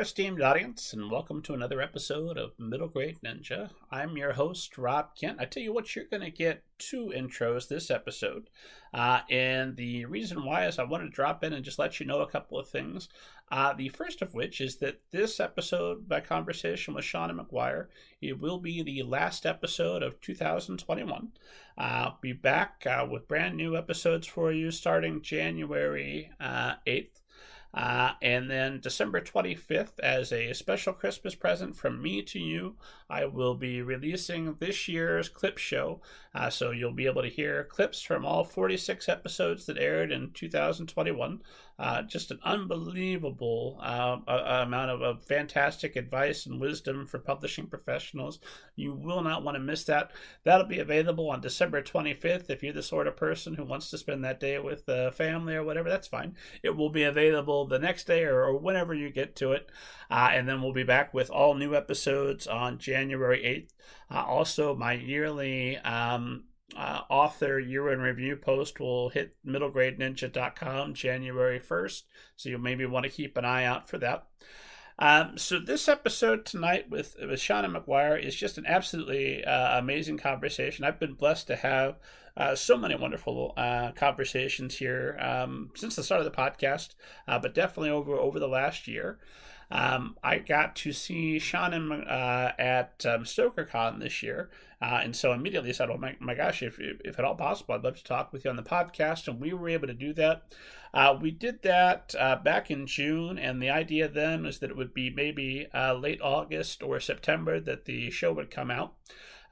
Esteemed audience, and welcome to another episode of Middle Grade Ninja. I'm your host, Rob Kent. I tell you what, you're going to get two intros this episode. Uh, and the reason why is I wanted to drop in and just let you know a couple of things. Uh, the first of which is that this episode, my conversation with Seanan McGuire, it will be the last episode of 2021. Uh, I'll be back uh, with brand new episodes for you starting January 8th. Uh, and then December 25th, as a special Christmas present from me to you, I will be releasing this year's clip show. Uh, so you'll be able to hear clips from all 46 episodes that aired in 2021. Uh, just an unbelievable uh, amount of, of, fantastic advice and wisdom for publishing professionals. You will not want to miss that. That'll be available on December 25th. If you're the sort of person who wants to spend that day with the family or whatever, that's fine. It will be available the next day or, or whenever you get to it. Uh, and then we'll be back with all new episodes on January 8th. Uh, also, my yearly um, uh, author year in review post will hit middlegradeninja.com January 1st. So you'll maybe want to keep an eye out for that. Um, so this episode tonight with, with Seanan McGuire is just an absolutely uh, amazing conversation. I've been blessed to have uh, so many wonderful uh, conversations here um, since the start of the podcast, uh, but definitely over over the last year. Um, I got to see Seanan uh, at um, StokerCon this year, uh, and so immediately I said, "Oh my, my gosh, if, if at all possible, I'd love to talk with you on the podcast." And we were able to do that. Uh, we did that uh, back in June, and the idea then was that it would be maybe uh, late August or September that the show would come out.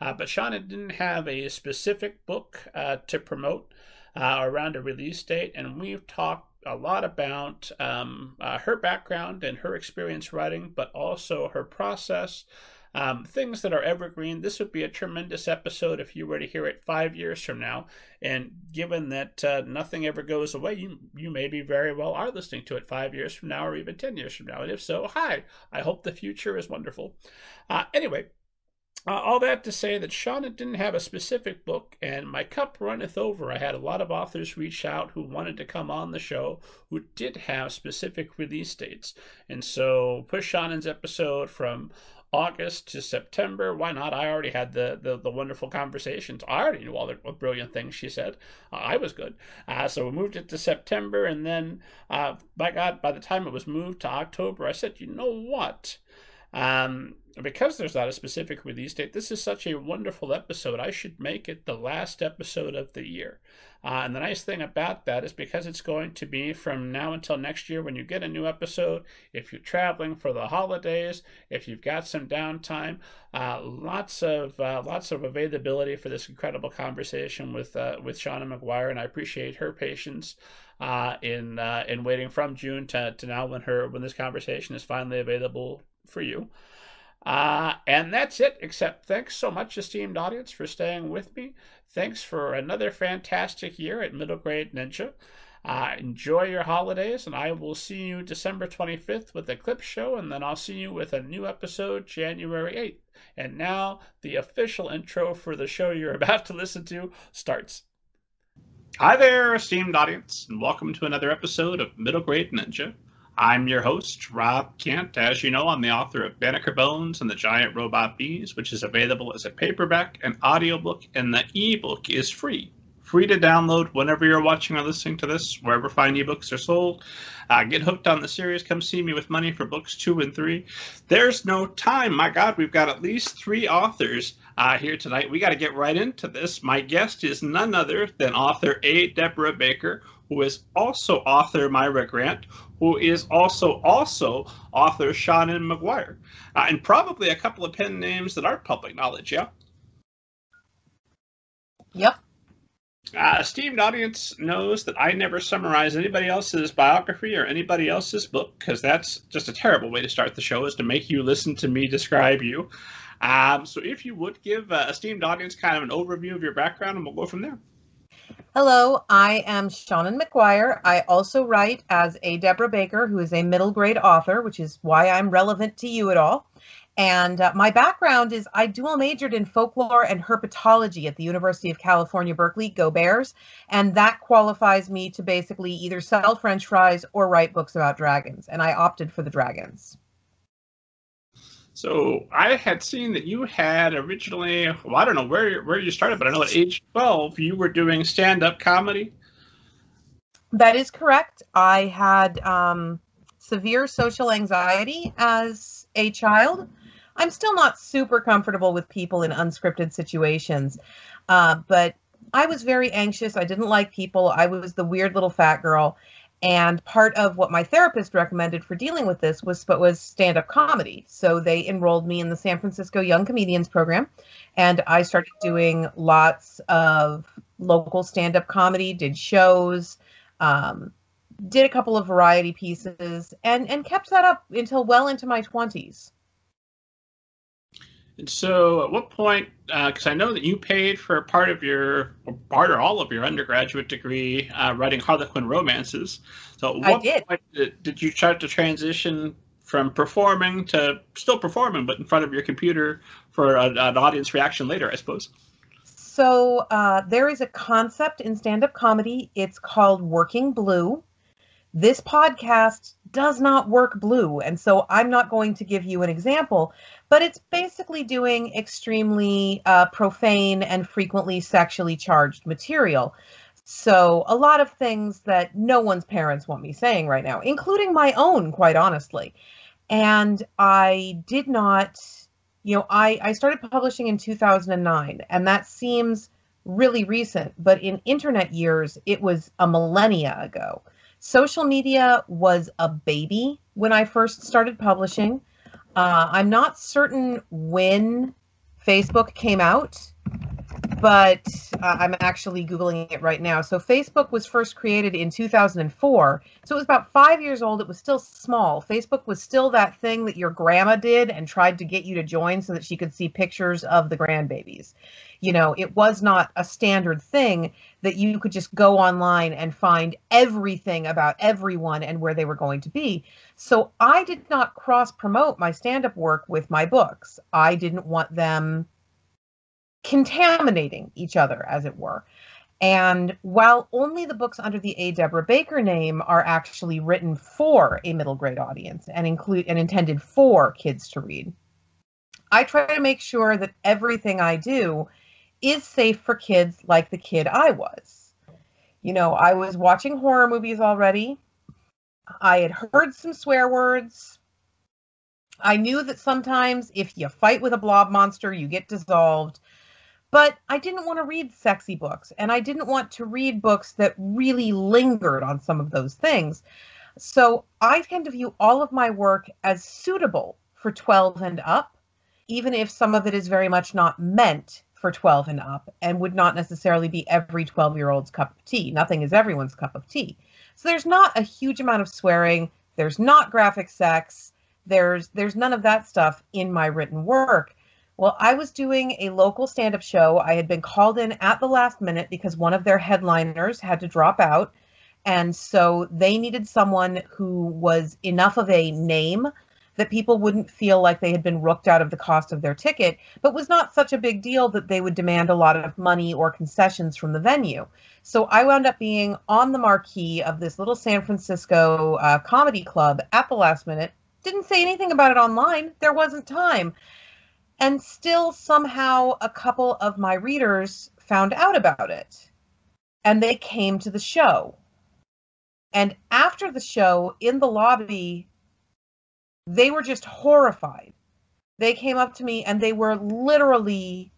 Uh, but Seanan didn't have a specific book uh, to promote around a release date, and we've talked a lot about um, uh, her background and her experience writing, but also her process. Um, things that are evergreen. This would be a tremendous episode if you were to hear it five years from now. And given that uh, nothing ever goes away, you you maybe very well are listening to it five years from now or even ten years from now. And if so, hi. I hope the future is wonderful. Uh, anyway, uh, all that to say that Seanan didn't have a specific book, and my cup runneth over. I had a lot of authors reach out who wanted to come on the show who did have specific release dates. And so, push Seanan's episode from August to September. Why not? I already had the, the, the wonderful conversations. I already knew all the brilliant things she said. Uh, I was good. Uh, so we moved it to September, and then, uh, by God, by the time it was moved to October, I said, you know what? Um, because there's not a specific release date, this is such a wonderful episode. I should make it the last episode of the year. Uh, and the nice thing about that is because it's going to be from now until next year when you get a new episode, if you're traveling for the holidays, if you've got some downtime, uh, lots of uh, lots of availability for this incredible conversation with uh, with Seanan McGuire, and I appreciate her patience. Uh, in uh, in waiting from June to, to now when her when this conversation is finally available for you. Uh, and that's it, except thanks so much, esteemed audience, for staying with me. Thanks for another fantastic year at Middle Grade Ninja. Uh, enjoy your holidays, and I will see you December 25th with a clip show, and then I'll see you with a new episode January 8th. And now, the official intro for the show you're about to listen to starts. Hi there, esteemed audience, and welcome to another episode of Middle Grade Ninja. I'm your host, Rob Kent. As you know, I'm the author of Banneker Bones and the Giant Robot Bees, which is available as a paperback and audiobook, and the ebook is free. Free to download whenever you're watching or listening to this, wherever fine ebooks are sold. Uh, get hooked on the series. Come see me with money for books two and three. There's no time. My God, we've got at least three authors uh, here tonight. We got to get right into this. My guest is none other than author A. Deborah Baker, who is also author Mira Grant, who is also also author Seanan McGuire, uh, and probably a couple of pen names that aren't public knowledge. Yeah. Yep. Uh, esteemed audience knows that I never summarize anybody else's biography or anybody else's book because that's just a terrible way to start the show is to make you listen to me describe you. Um, so if you would give uh, esteemed audience kind of an overview of your background and we'll go from there. Hello, I am Seanan McGuire. I also write as A. Deborah Baker, who is a middle grade author, which is why I'm relevant to you at all. And uh, my background is I dual majored in folklore and herpetology at the University of California, Berkeley. Go Bears! And that qualifies me to basically either sell French fries or write books about dragons. And I opted for the dragons. So I had seen that you had originally, well, I don't know where where you started, but I know at age 12 you were doing stand-up comedy. That is correct. I had um, severe social anxiety as a child. I'm still not super comfortable with people in unscripted situations, uh, but I was very anxious. I didn't like people. I was the weird little fat girl. And part of what my therapist recommended for dealing with this was was stand up comedy. So they enrolled me in the San Francisco Young Comedians program, and I started doing lots of local stand up comedy, did shows, um, did a couple of variety pieces, and and kept that up until well into my twenties. And so, at what point? Because uh, I know that you paid for part of your, part or all of your undergraduate degree uh, writing Harlequin romances. So, what I did. Point did, did you start to transition from performing to still performing, but in front of your computer for a, an audience reaction later? I suppose. So uh, there is a concept in stand-up comedy. It's called working blue. This podcast does not work blue, and so I'm not going to give you an example, but it's basically doing extremely uh, profane and frequently sexually charged material. So, a lot of things that no one's parents want me saying right now, including my own, quite honestly. And I did not, you know, I, I started publishing in 2009, and that seems really recent, but in internet years, it was a millennia ago. Social media was a baby when I first started publishing. Uh, I'm not certain when Facebook came out but uh, I'm actually Googling it right now. So Facebook was first created in 2004. So it was about five years old. It was still small. Facebook was still that thing that your grandma did and tried to get you to join so that she could see pictures of the grandbabies. You know, it was not a standard thing that you could just go online and find everything about everyone and where they were going to be. So I did not cross promote my stand up work with my books. I didn't want them contaminating each other, as it were. And while only the books under the A. Deborah Baker name are actually written for a middle grade audience and include and intended for kids to read, I try to make sure that everything I do is safe for kids like the kid I was. You know, I was watching horror movies already. I had heard some swear words. I knew that sometimes if you fight with a blob monster, you get dissolved. But I didn't want to read sexy books, and I didn't want to read books that really lingered on some of those things. So I tend to view all of my work as suitable for 12 and up, even if some of it is very much not meant for 12 and up and would not necessarily be every 12 year old's cup of tea. Nothing is everyone's cup of tea. So there's not a huge amount of swearing, there's not graphic sex, there's there's none of that stuff in my written work. Well, I was doing a local stand up show. I had been called in at the last minute because one of their headliners had to drop out. And so they needed someone who was enough of a name that people wouldn't feel like they had been rooked out of the cost of their ticket, but was not such a big deal that they would demand a lot of money or concessions from the venue. So I wound up being on the marquee of this little San Francisco uh, comedy club at the last minute. Didn't say anything about it online. There wasn't time. And still, somehow, a couple of my readers found out about it and they came to the show. And after the show, in the lobby, they were just horrified. They came up to me and they were literally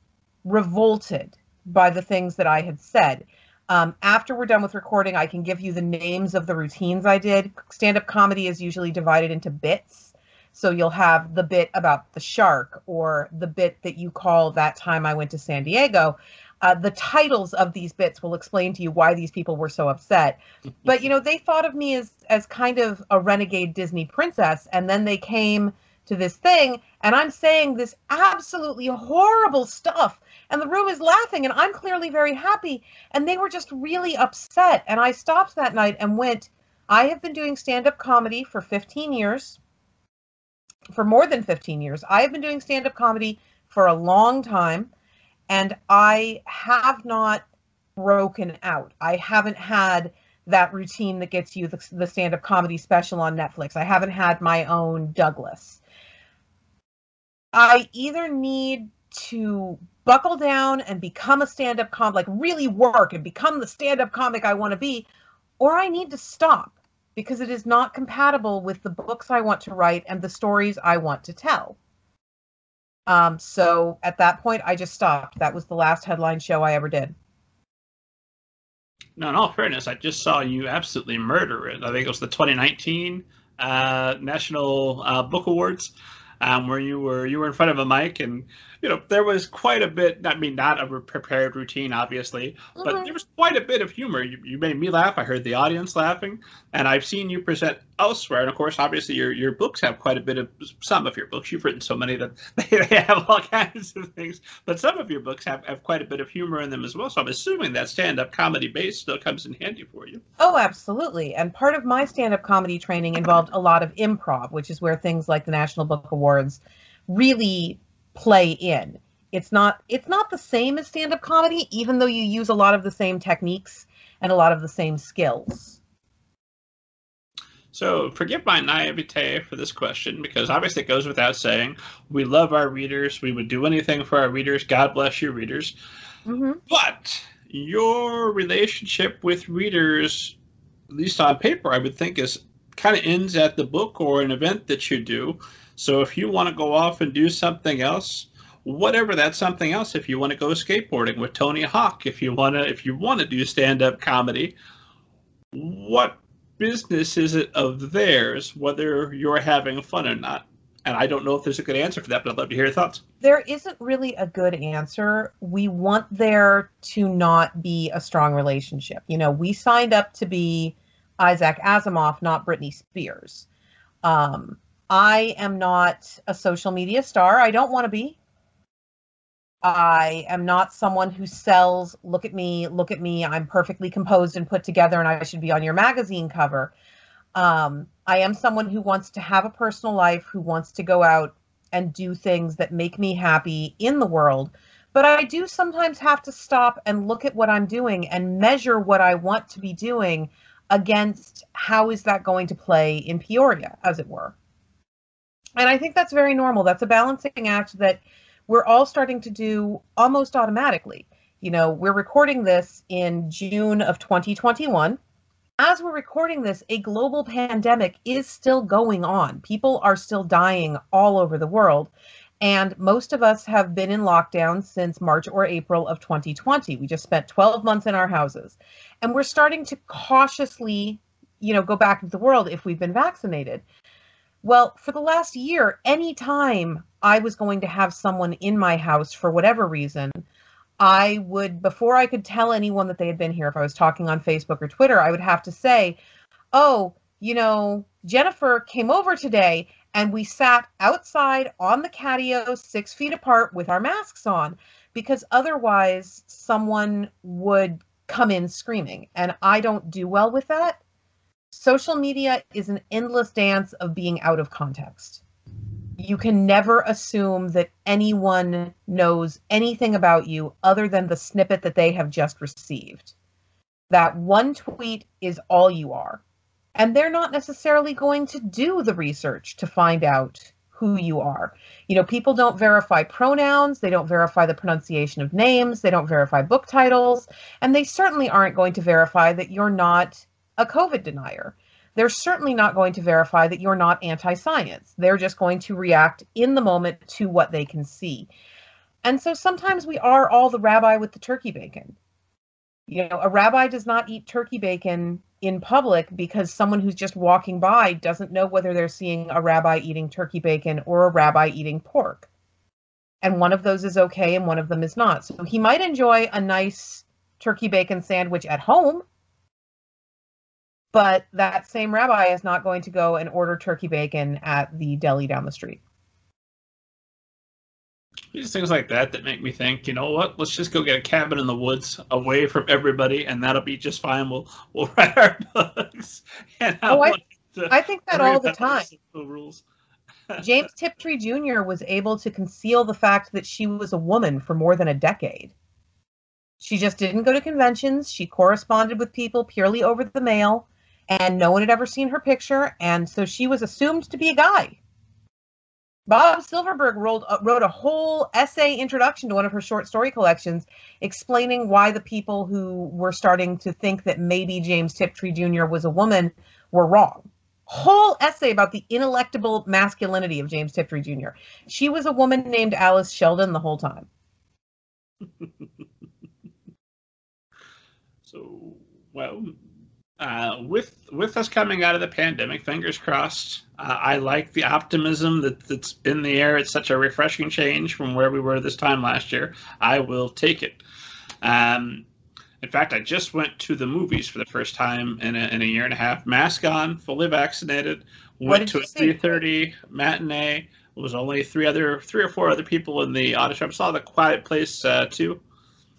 revolted by the things that I had said. Um, after we're done with recording, I can give you the names of the routines I did. Stand up comedy is usually divided into bits. So you'll have the bit about the shark or the bit that you call that time I went to San Diego. Uh, the titles of these bits will explain to you why these people were so upset. But you know, they thought of me as as kind of a renegade Disney princess, and then they came to this thing, and I'm saying this absolutely horrible stuff, and the room is laughing, and I'm clearly very happy, and they were just really upset. And I stopped that night and went, I have been doing stand-up comedy for 15 years for more than 15 years. I have been doing stand up comedy for a long time, and I have not broken out. I haven't had that routine that gets you the, the stand up comedy special on Netflix. I haven't had my own Douglas. I either need to buckle down and become a stand up comic, like really work and become the stand up comic I want to be, or I need to stop because it is not compatible with the books I want to write and the stories I want to tell. Um, so at that point, I just stopped. That was the last headline show I ever did. No, in all fairness, I just saw you absolutely murder it. I think it was the 2019 uh, National uh, Book Awards um, where you were you were in front of a mic and you know there was quite a bit i mean not a prepared routine obviously but mm-hmm. there was quite a bit of humor. You, you made me laugh. I heard the audience laughing and i've seen you present elsewhere. And of course obviously your, your books have quite a bit of some of your books. You've written so many that they, have all kinds of things but some of your books have, have quite a bit of humor in them as well. So i'm assuming that stand-up comedy base still comes in handy for you. Oh absolutely. And part of my stand-up comedy training involved a lot of improv which is where things like the national book awards really play in. It's not it's not the same as stand-up comedy, even though you use a lot of the same techniques and a lot of the same skills. So forgive my naivete for this question because obviously it goes without saying we love our readers. We would do anything for our readers. God bless your readers. Mm-hmm. But your relationship with readers, at least on paper, I would think is kind of ends at the book or an event that you do. So if you want to go off and do something else, whatever that something else, if you want to go skateboarding with Tony Hawk, if you want to if you want to do stand-up comedy, what business is it of theirs whether you're having fun or not? And I don't know if there's a good answer for that, but I'd love to hear your thoughts. There isn't really a good answer. We want there to not be a strong relationship. You know, we signed up to be Isaac Asimov, not Britney Spears. Um, I am not a social media star. I don't want to be. I am not someone who sells, look at me, look at me, I'm perfectly composed and put together and I should be on your magazine cover. Um, I am someone who wants to have a personal life, who wants to go out and do things that make me happy in the world. But I do sometimes have to stop and look at what I'm doing and measure what I want to be doing against how is that going to play in Peoria, as it were. And I think that's very normal. That's a balancing act that we're all starting to do almost automatically. You know, we're recording this in June of 2021. As we're recording this, a global pandemic is still going on. People are still dying all over the world. And most of us have been in lockdown since March or April of 2020. We just spent 12 months in our houses. And we're starting to cautiously, you know, go back into the world if we've been vaccinated. Well, for the last year, anytime I was going to have someone in my house for whatever reason, I would, before I could tell anyone that they had been here, if I was talking on Facebook or Twitter, I would have to say, oh, you know, Jennifer came over today and we sat outside on the catio six feet apart with our masks on because otherwise someone would come in screaming. And I don't do well with that social media is an endless dance of being out of context. You can never assume that anyone knows anything about you other than the snippet that they have just received. That one tweet is all you are. And they're not necessarily going to do the research to find out who you are. You know, people don't verify pronouns, they don't verify the pronunciation of names, they don't verify book titles, and they certainly aren't going to verify that you're not a COVID denier. They're certainly not going to verify that you're not anti science. They're just going to react in the moment to what they can see. And so sometimes we are all the rabbi with the turkey bacon. You know, a rabbi does not eat turkey bacon in public because someone who's just walking by doesn't know whether they're seeing a rabbi eating turkey bacon or a rabbi eating pork. And one of those is okay and one of them is not. So he might enjoy a nice turkey bacon sandwich at home but that same rabbi is not going to go and order turkey bacon at the deli down the street. Just things like that that make me think, you know what? Let's just go get a cabin in the woods away from everybody, and that'll be just fine. We'll we'll write our books. And oh, I, I think that all the time. Rules. James Tiptree Jr. was able to conceal the fact that she was a woman for more than a decade. She just didn't go to conventions. She corresponded with people purely over the mail, and no one had ever seen her picture, and so she was assumed to be a guy. Bob Silverberg wrote, uh, wrote a whole essay introduction to one of her short story collections explaining why the people who were starting to think that maybe James Tiptree Jr. was a woman were wrong. Whole essay about the inelectable masculinity of James Tiptree Jr. She was a woman named Alice Sheldon the whole time. so, well, uh, with with us coming out of the pandemic, fingers crossed. Uh, I like the optimism that, that's in the air. It's such a refreshing change from where we were this time last year. I will take it. Um, in fact, I just went to the movies for the first time in a, in a year and a half. Mask on, fully vaccinated. Went to a three thirty matinee. There was only three other, three or four other people in the auditorium. Saw the Quiet Place uh, too.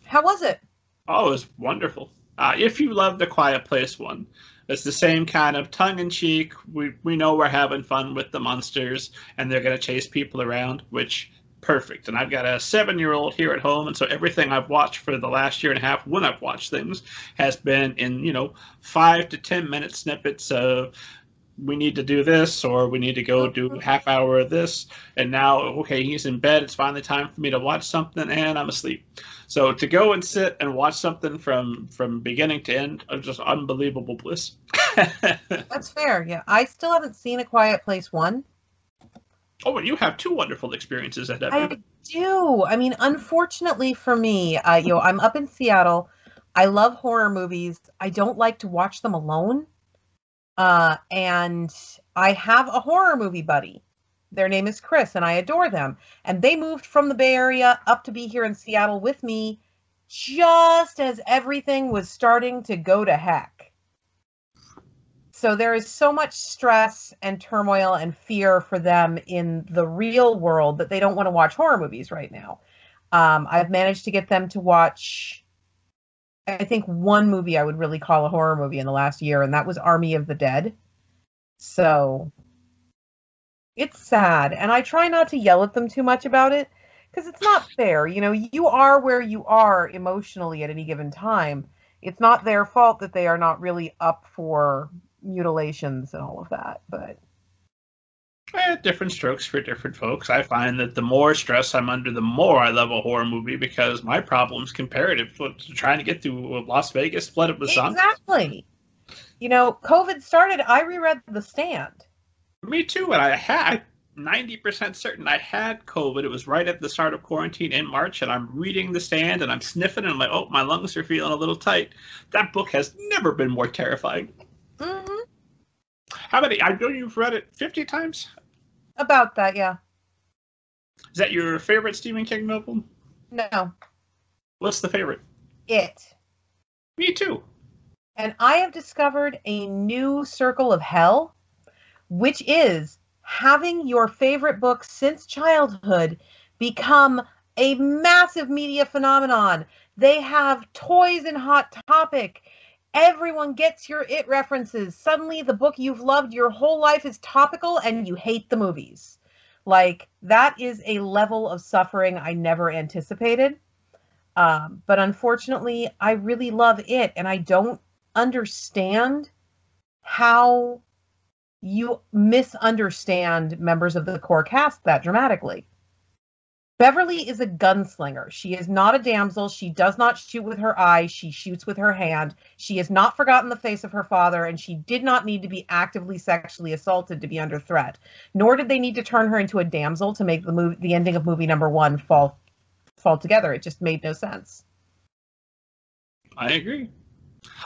How was it? Oh, it was wonderful. Uh, if you love the Quiet Place one, it's the same kind of tongue in cheek. We we know we're having fun with the monsters, and they're gonna chase people around, which perfect. And I've got a seven year old here at home, and so everything I've watched for the last year and a half, when I've watched things, has been in you know five to ten minute snippets of we need to do this or we need to go do half hour of this. And now okay he's in bed. It's finally time for me to watch something and i'm asleep. So to go and sit and watch something from from beginning to end of just unbelievable bliss. That's fair yeah. I still haven't seen a quiet place one. Oh you have two wonderful experiences at that i do. I mean unfortunately for me uh, you know i'm up in seattle. I love horror movies. I don't like to watch them alone uh, and I have a horror movie buddy. Their name is Chris, and I adore them. And they moved from the Bay Area up to be here in Seattle with me just as everything was starting to go to heck. So there is so much stress and turmoil and fear for them in the real world that they don't want to watch horror movies right now. Um, I've managed to get them to watch I think one movie I would really call a horror movie in the last year, and that was Army of the Dead. So it's sad, and I try not to yell at them too much about it because it's not fair. You know, you are where you are emotionally at any given time. It's not their fault that they are not really up for mutilations and all of that, but Eh, different strokes for different folks. I find that the more stress I'm under, the more I love a horror movie because my problem's comparative to trying to get through Las Vegas flooded with zombies. Exactly. You know, COVID started. I reread The Stand. Me too, and I had ninety percent certain I had COVID. It was right at the start of quarantine in March, and I'm reading The Stand, and I'm sniffing, and I'm like, oh, my lungs are feeling a little tight. That book has never been more terrifying. Mm-hmm. How many? I know you've read it fifty times. About that, yeah. Is that your favorite Stephen King novel? No. What's the favorite? It. Me too. And I have discovered a new circle of hell, which is having your favorite book since childhood become a massive media phenomenon. They have toys in Hot Topic. Everyone gets your it references. Suddenly, the book you've loved your whole life is topical and you hate the movies. Like, that is a level of suffering I never anticipated. Um, but unfortunately, I really love it, and I don't understand how you misunderstand members of the core cast that dramatically. Beverly is a gunslinger. She is not a damsel. She does not shoot with her eyes. She shoots with her hand. She has not forgotten the face of her father, and she did not need to be actively sexually assaulted to be under threat. Nor did they need to turn her into a damsel to make the movie, the ending of movie number one, fall fall together. It just made no sense. I agree.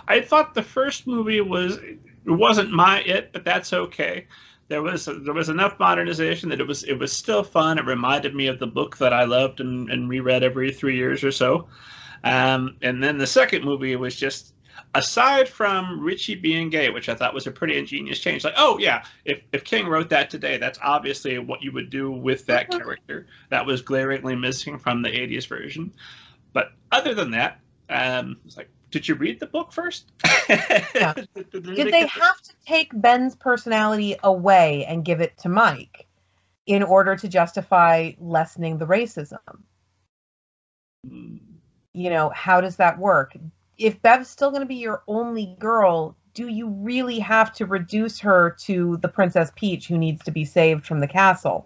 I thought the first movie was it wasn't my it, but that's okay there was there was enough modernization that it was it was still fun. It reminded me of the book that I loved and, and reread every three years or so. Um, and then the second movie was just aside from Richie being gay, which I thought was a pretty ingenious change. Like, oh yeah, if if King wrote that today, that's obviously what you would do with that mm-hmm. character. That was glaringly missing from the '80s version. But other than that, um, it's like did you read the book first? yeah. did, did, they have to take Ben's personality away and give it to Mike? in order to justify lessening the racism. Mm. You know, how does that work? If Bev's still going to be your only girl, do you really have to reduce her to the Princess Peach who needs to be saved from the castle?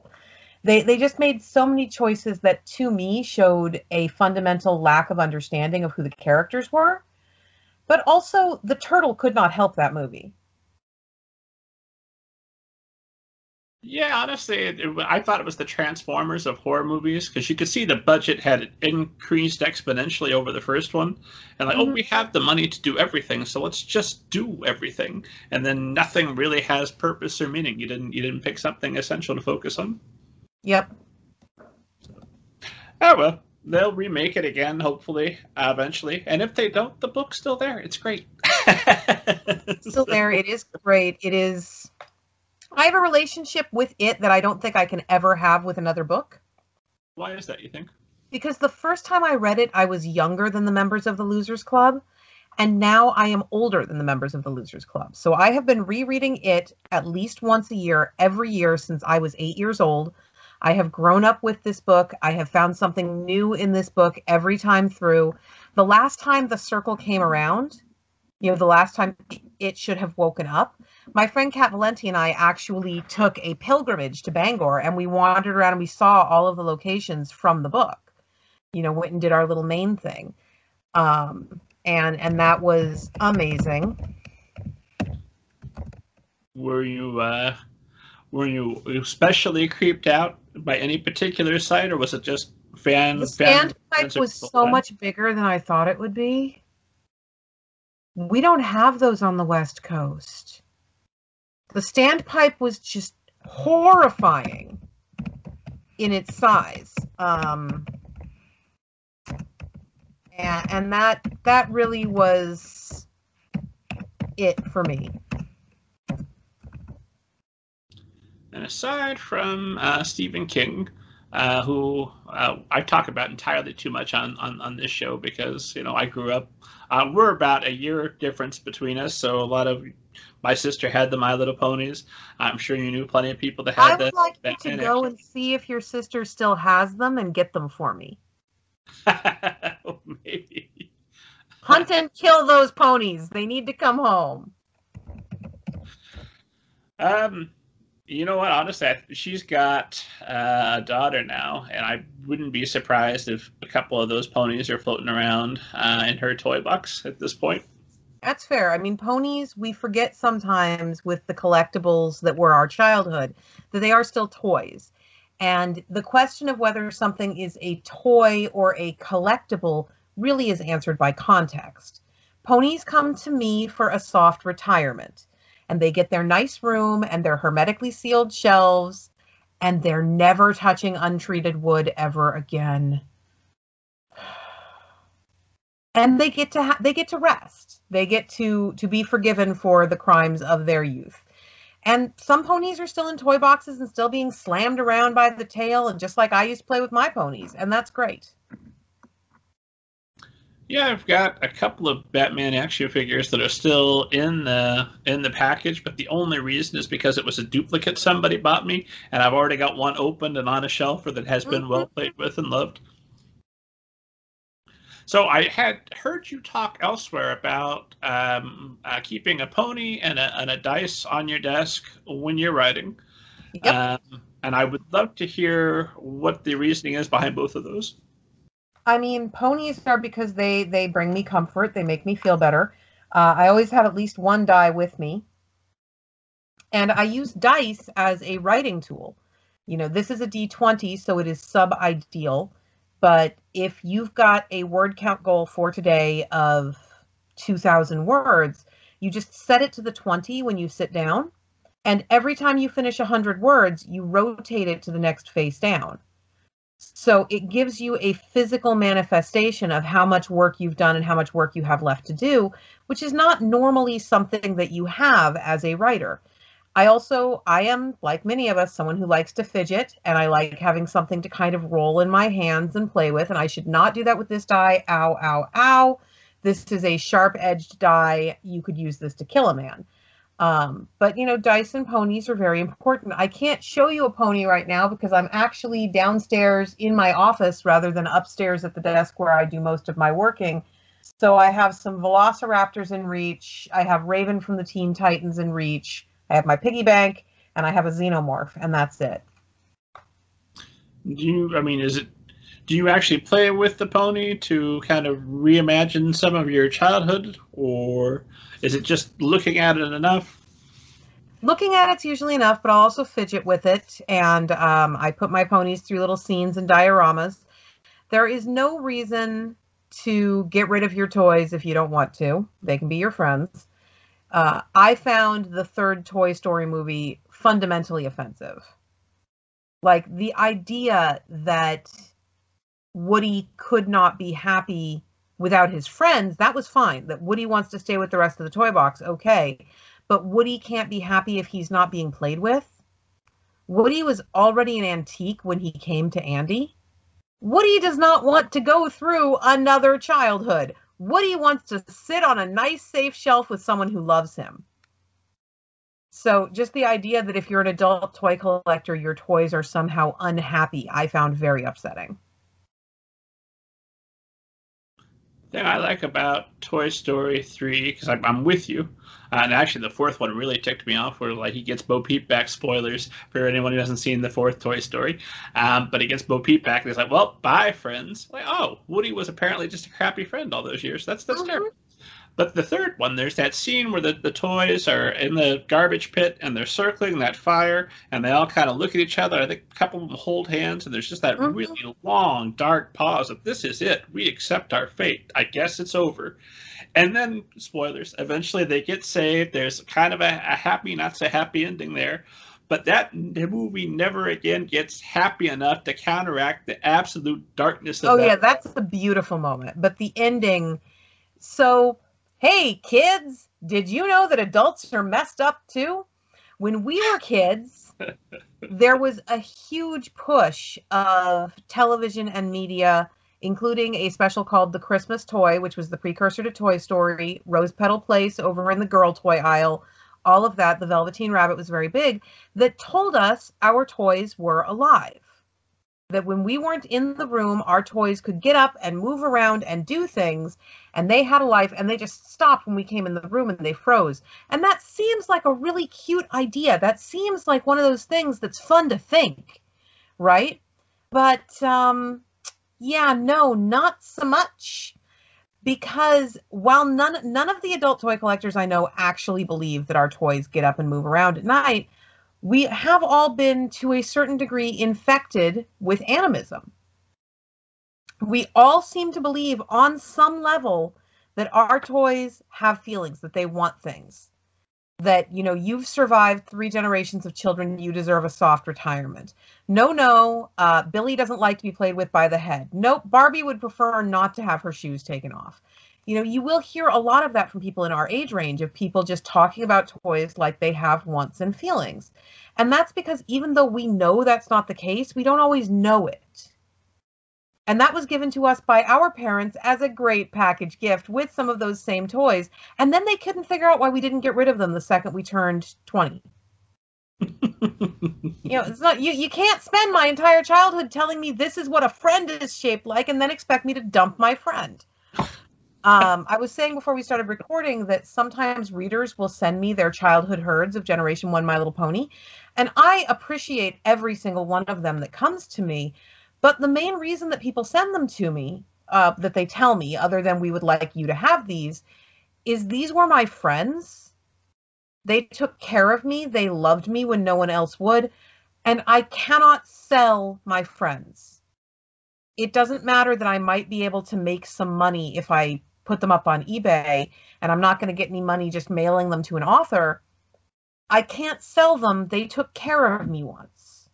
They they just made so many choices that to me showed a fundamental lack of understanding of who the characters were. But also the turtle could not help that movie. Yeah, honestly, it, it, I thought it was the Transformers of horror movies because you could see the budget had increased exponentially over the first one, and like, mm-hmm. oh, we have the money to do everything, so let's just do everything, and then nothing really has purpose or meaning. You didn't you didn't pick something essential to focus on. Yep. Oh well, they'll remake it again, hopefully, uh, eventually. And if they don't, the book's still there. It's great. still there. It is great. It is I have a relationship with it that I don't think I can ever have with another book. Why is that, you think? Because the first time I read it, I was younger than the members of the Losers Club, and now I am older than the members of the Losers Club. So I have been rereading it at least once a year, every year since I was eight years old. I have grown up with this book. I have found something new in this book every time through. The last time the circle came around, you know, the last time it should have woken up, my friend Kat Valenti and I actually took a pilgrimage to Bangor and we wandered around and we saw all of the locations from the book. You know, went and did our little Maine thing. Um, and and that was amazing. Were you uh were you especially creeped out by any particular site or was it just fan the standpipe was so much bigger than I thought it would be. We don't have those on the West Coast. The standpipe was just horrifying in its size. Um, and, and that that really was it for me. And aside from uh, Stephen King, uh, who uh, I talk about entirely too much on, on, on this show because you know I grew up. Uh, we're about a year difference between us, so a lot of my sister had the My Little Ponies. I'm sure you knew plenty of people that had. them. I would like you to go and see if your sister still has them and get them for me. Maybe. Hunt and kill those ponies. They need to come home. Um, you know what? Honestly, she's got uh, a daughter now, and I wouldn't be surprised if a couple of those ponies are floating around uh, in her toy box at this point. That's fair. I mean, ponies, we forget sometimes with the collectibles that were our childhood that they are still toys. And the question of whether something is a toy or a collectible really is answered by context. Ponies come to me for a soft retirement, and they get their nice room and their hermetically sealed shelves, and they're never touching untreated wood ever again. And they get to ha- they get to rest they get to to be forgiven for the crimes of their youth. And some ponies are still in toy boxes and still being slammed around by the tail, and just like I used to play with my ponies, and that's great. Yeah, I've got a couple of Batman action figures that are still in the in the package, but the only reason is because it was a duplicate somebody bought me, and I've already got one opened and on a shelf that has been well played with and loved. So I had heard you talk elsewhere about um, uh, keeping a pony and a, and a, dice on your desk when you're writing. Yep. Um, and I would love to hear what the reasoning is behind both of those. I mean, ponies are because they they bring me comfort. They make me feel better. Uh, I always have at least one die with me, and I use dice as a writing tool. You know, this is a D20, so it is sub ideal. But if you've got a word count goal for today of 2,000 words, you just set it to the 20 when you sit down. And every time you finish 100 words, you rotate it to the next face down. So it gives you a physical manifestation of how much work you've done and how much work you have left to do, which is not normally something that you have as a writer. I also, I am like many of us, someone who likes to fidget and I like having something to kind of roll in my hands and play with. And I should not do that with this die. Ow, ow, ow. This is a sharp edged die. You could use this to kill a man. Um, but you know, Dyson ponies are very important. I can't show you a pony right now because I'm actually downstairs in my office rather than upstairs at the desk where I do most of my working. So I have some Velociraptors in reach. I have Raven from the Teen Titans in reach. I have my piggy bank, and I have a Xenomorph, and that's it. Do you? I mean, is it? Do you actually play with the pony to kind of reimagine some of your childhood, or is it just looking at it enough? Looking at it's usually enough, but I'll also fidget with it, and um, I put my ponies through little scenes and dioramas. There is no reason to get rid of your toys if you don't want to. They can be your friends. Uh, I found the third Toy Story movie fundamentally offensive. Like the idea that Woody could not be happy without his friends, that was fine. That Woody wants to stay with the rest of the toy box, okay. But Woody can't be happy if he's not being played with. Woody was already an antique when he came to Andy. Woody does not want to go through another childhood. Woody wants to sit on a nice, safe shelf with someone who loves him. So, just the idea that if you're an adult toy collector, your toys are somehow unhappy, I found very upsetting. Thing I like about Toy Story 3, because I'm, I'm, with you, uh, and actually the fourth one really ticked me off, where like he gets Bo Peep back. Spoilers for anyone who hasn't seen the fourth Toy Story, um, but he gets Bo Peep back, and he's like, "Well, bye, friends." Like, oh, Woody was apparently just a crappy friend all those years. That's that's mm-hmm. terrible. But the third one, there's that scene where the, the toys are in the garbage pit and they're circling that fire and they all kind of look at each other. I think a couple of them hold hands and there's just that mm-hmm. really long, dark pause of this is it. We accept our fate. I guess it's over. And then, spoilers, eventually they get saved. There's kind of a, a happy, not so happy ending there. But that movie never again gets happy enough to counteract the absolute darkness of Oh, that. yeah, that's a beautiful moment. But the ending. So Hey, kids, did you know that adults are messed up too? When we were kids, there was a huge push of television and media, including a special called The Christmas Toy, which was the precursor to Toy Story, Rose Petal Place over in the girl toy aisle, all of that. The Velveteen Rabbit was very big, that told us our toys were alive that when we weren't in the room, our toys could get up and move around and do things, and they had a life, and they just stopped when we came in the room and they froze. And that seems like a really cute idea. That seems like one of those things that's fun to think, right? But um, yeah, no, not so much. Because while none none of the adult toy collectors I know actually believe that our toys get up and move around at night, we have all been to a certain degree infected with animism. We all seem to believe on some level that our toys have feelings, that they want things. That, you know, you've survived three generations of children, you deserve a soft retirement. No, no, uh, Billy doesn't like to be played with by the head. Nope, Barbie would prefer not to have her shoes taken off you know, you will hear a lot of that from people in our age range of people just talking about toys like they have wants and feelings. And that's because even though we know that's not the case, we don't always know it. And that was given to us by our parents as a great package gift with some of those same toys. And then they couldn't figure out why we didn't get rid of them the second we turned 20. you know, it's not you you can't spend my entire childhood telling me this is what a friend is shaped like and then expect me to dump my friend. Um, I was saying before we started recording that sometimes readers will send me their childhood herds of Generation 1 My Little Pony, and I appreciate every single one of them that comes to me. But the main reason that people send them to me, uh, that they tell me, other than we would like you to have these, is these were my friends. They took care of me, they loved me when no one else would, and I cannot sell my friends. It doesn't matter that I might be able to make some money if I put them up on eBay and I'm not going to get any money just mailing them to an author, I can't sell them. They took care of me once.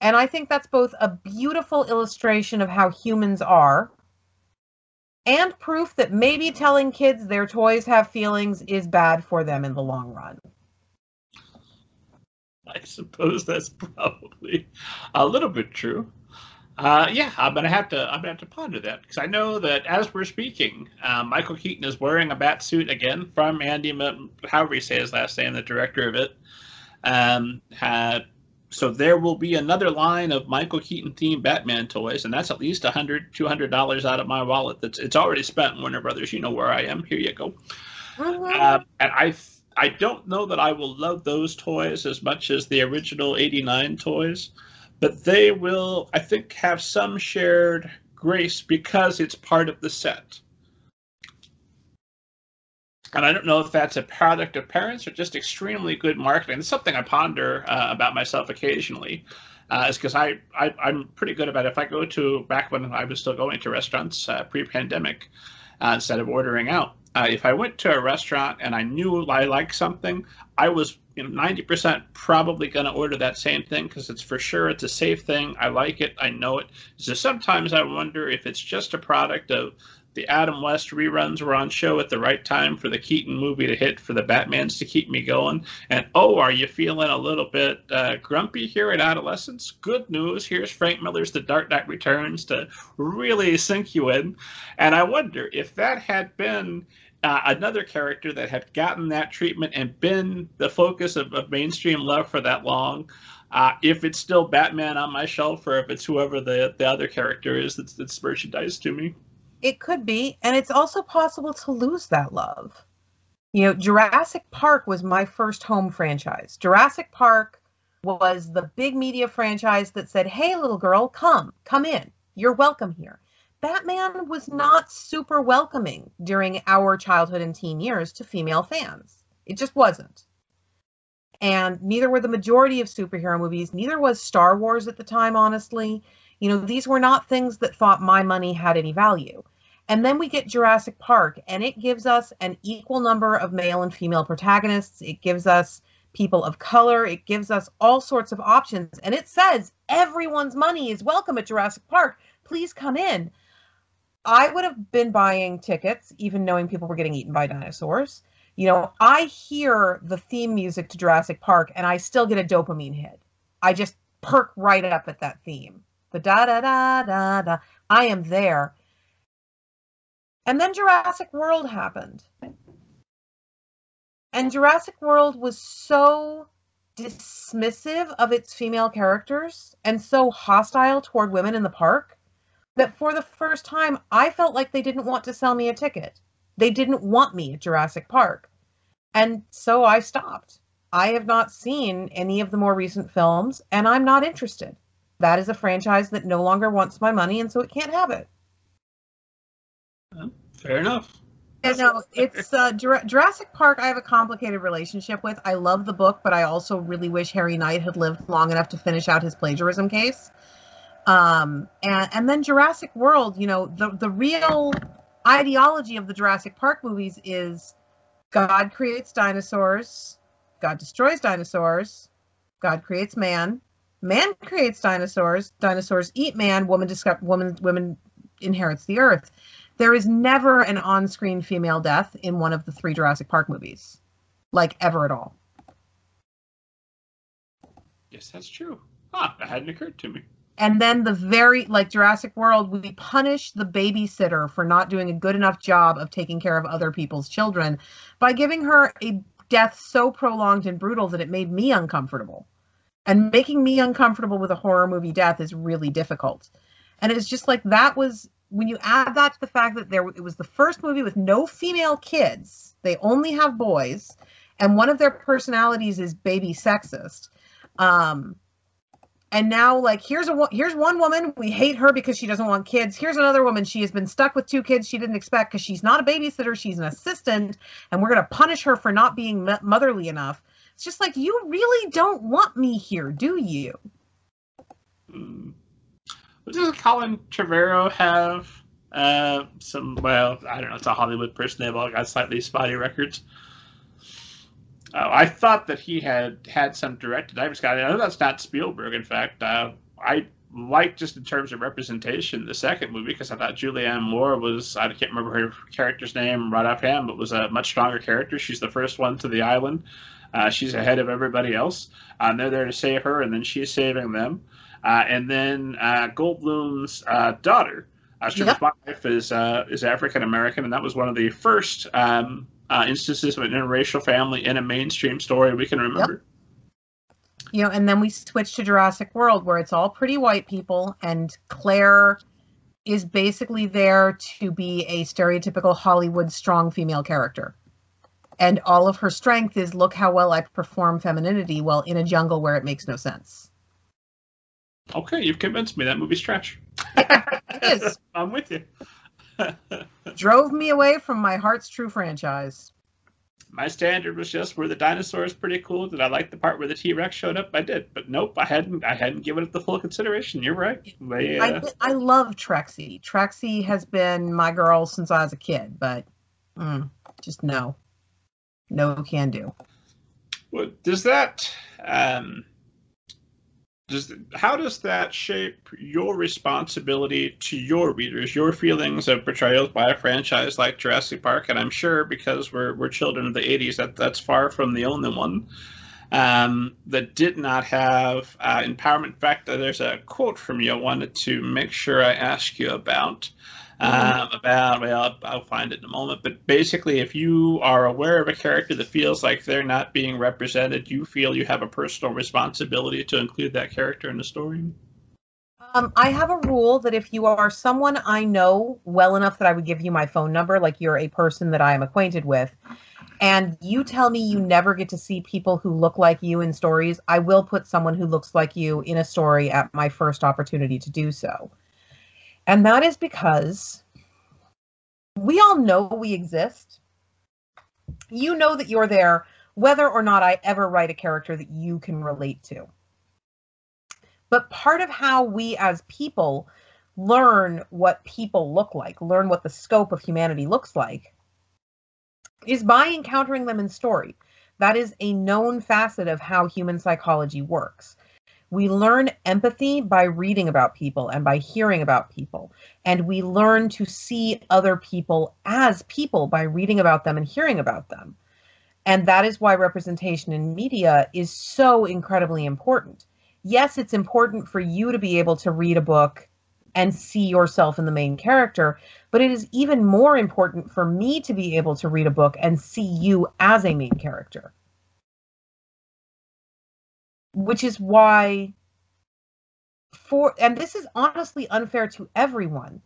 And I think that's both a beautiful illustration of how humans are and proof that maybe telling kids their toys have feelings is bad for them in the long run. I suppose that's probably a little bit true. Uh, yeah, I'm gonna have to. I'm gonna have to ponder that because I know that as we're speaking, uh, Michael Keaton is wearing a bat suit again from Andy, however you say his last name, the director of it. Um, had so there will be another line of Michael Keaton themed Batman toys, and that's at least a hundred, two hundred dollars out of my wallet. That's it's already spent. Warner Brothers, you know where I am. Here you go. Uh, and I, I don't know that I will love those toys as much as the original '89 toys, but they will, I think, have some shared grace because it's part of the set. And I don't know if that's a product of parents or just extremely good marketing. It's something I ponder uh, about myself occasionally. Uh, is because I, I am pretty good about it. if I go to back when I was still going to restaurants uh, pre-pandemic uh, instead of ordering out. Uh, if I went to a restaurant and I knew I liked something, I was you know 90% probably going to order that same thing because it's for sure it's a safe thing. I like it. I know it. So sometimes I wonder if it's just a product of the Adam West reruns were on show at the right time for the Keaton movie to hit for the Batmans to keep me going. And oh, are you feeling a little bit uh, grumpy here in adolescence? Good news. Here's Frank Miller's The Dark Knight Returns to really sink you in. And I wonder if that had been uh, another character that had gotten that treatment and been the focus of, of mainstream love for that long. Uh, if it's still Batman on my shelf, or if it's whoever the, the other character is that's, that's merchandise to me. It could be, and it's also possible to lose that love. You know, Jurassic Park was my first home franchise. Jurassic Park was the big media franchise that said, "Hey, little girl, come, come in. You're welcome here." Batman was not super welcoming during our childhood and teen years to female fans. It just wasn't. And neither were the majority of superhero movies, neither was Star Wars at the time, honestly. You know, these were not things that thought my money had any value. And then we get Jurassic Park, and it gives us an equal number of male and female protagonists. It gives us people of color. It gives us all sorts of options. And it says everyone's money is welcome at Jurassic Park. Please come in. I would have been buying tickets, even knowing people were getting eaten by dinosaurs. You know, I hear the theme music to Jurassic Park and I still get a dopamine hit. I just perk right up at that theme the da da da da da. I am there. And then Jurassic World happened. And Jurassic World was so dismissive of its female characters and so hostile toward women in the park that for the first time I felt like they didn't want to sell me a ticket. They didn't want me at Jurassic Park. And so I stopped. I have not seen any of the more recent films and I'm not interested that is a franchise that no longer wants my money, and so it can't have it. fair enough. And no, it's uh, Jurassic Park. I have a complicated relationship with. I love the book, but I also really wish Harry Knight had lived long enough to finish out his plagiarism case. Um, and and then Jurassic World. You know, the the real ideology of the Jurassic Park movies is God creates dinosaurs, God destroys dinosaurs, God creates man, man creates dinosaurs dinosaurs eat man woman discover woman woman inherits the earth. There is never an on-screen female death in one of the three jurassic park movies like ever at all. Yes that's true. Huh that hadn't occurred to me and then the very like jurassic world we punish the babysitter for not doing a good enough job of taking care of other people's children by giving her a death so prolonged and brutal that it made me uncomfortable. And making me uncomfortable with a horror movie death is really difficult. And it's just like that was when you add that to the fact that there it was the first movie with no female kids they only have boys and one of their personalities is baby sexist um and now like here's a here's one woman we hate her because she doesn't want kids here's another woman she has been stuck with two kids she didn't expect because she's not a babysitter she's an assistant and we're going to punish her for not being motherly enough it's just like you really don't want me here, do you? Mm. Does Colin Trevorrow have uh, some? Well, I don't know. It's a Hollywood person. They've all got slightly spotty records. Uh, I thought that he had had some directed. I just got. I know that's not Spielberg. In fact, uh, I like just in terms of representation the second movie because I thought Julianne Moore was I can't remember her character's name right offhand, but was a much stronger character. She's the first one to the island Uh, she's ahead of everybody else. Um, they're there to save her, and then she's saving them. Uh, and then uh, Goldblum's uh, daughter, uh, yep. wife, is uh, is African American, and that was one of the first um, Uh, instances of an interracial family in a mainstream story we can remember. Yep you know, and then we switch to Jurassic World where it's all pretty white people and Claire is basically there to be a stereotypical Hollywood strong female character. And all of her strength is look how well I perform femininity while in a jungle where it makes no sense. Okay, you've convinced me that movie's trash. it is. I'm with you. Drove me away from my heart's true franchise my standard was just were the dinosaurs pretty cool? Did I like the part where the T Rex showed up? I did, but nope, I hadn't. I hadn't given it the full consideration. You're right. They, uh... I, I love Trexie. Trexie has been my girl since I was a kid, but mm, just no, no can do. Well, does that um, does how does that shape your responsibility to your readers, your feelings of portrayals by a franchise like Jurassic Park? And I'm sure because we're we're children of the '80s, that that's far from the only one um, that did not have uh, empowerment. In fact, there's a quote from you I wanted to make sure I ask you about um, about well I'll, I'll, find it in a moment but basically if you are aware of a character that feels like they're not being represented you feel you have a personal responsibility to include that character in the story um, I have a rule that if you are someone I know well enough that I would give you my phone number, like you're a person that I am acquainted with, and you tell me you never get to see people who look like you in stories, I will put someone who looks like you in a story at my first opportunity to do so. And that is because we all know we exist. You know that you're there, whether or not I ever write a character that you can relate to. But part of how we as people learn what people look like, learn what the scope of humanity looks like, is by encountering them in story. That is a known facet of how human psychology works. We learn empathy by reading about people and by hearing about people. And we learn to see other people as people by reading about them and hearing about them. And that is why representation in media is so incredibly important. Yes, it's important for you to be able to read a book and see yourself in the main character, but it is even more important for me to be able to read a book and see you as a main character which is why for and this is honestly unfair to everyone.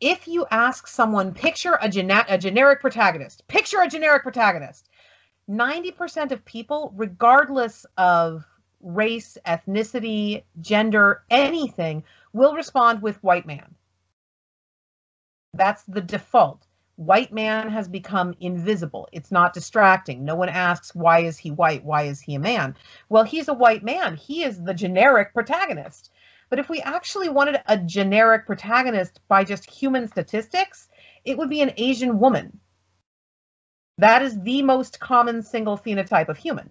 If you ask someone picture a, gena- a generic protagonist picture a generic protagonist 90% of people regardless of race ethnicity gender anything will respond with white man. That's the default white man has become invisible. It's not distracting. No one asks, why is he white? Why is he a man? Well, he's a white man. He is the generic protagonist. But if we actually wanted a generic protagonist by just human statistics, it would be an Asian woman. That is the most common single phenotype of human.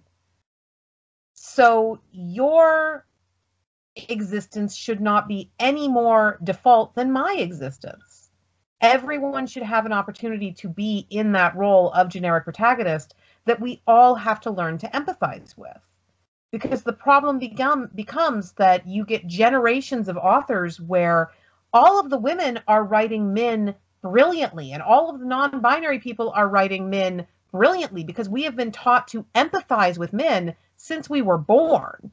So your existence should not be any more default than my existence everyone should have an opportunity to be in that role of generic protagonist that we all have to learn to empathize with. Because the problem become, becomes that you get generations of authors where all of the women are writing men brilliantly and all of the non-binary people are writing men brilliantly because we have been taught to empathize with men since we were born.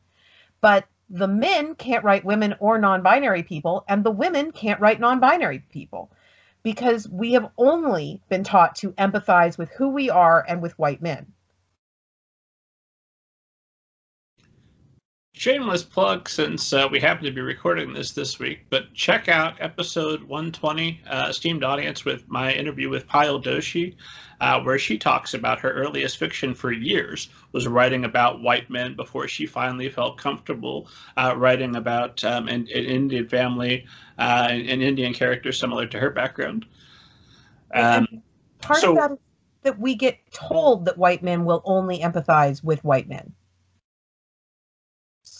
But the men can't write women or non-binary people and the women can't write non-binary people because we have only been taught to empathize with who we are and with white men. Shameless plug since uh, we happen to be recording this this week, but check out episode 120, uh, esteemed audience, with my interview with Payal Doshi, uh, where she talks about her earliest fiction for years was writing about white men before she finally felt comfortable uh, writing about um, an, an, Indian family uh, and Indian characters similar to her background. Um, part so, of that is that we get told that white men will only empathize with white men.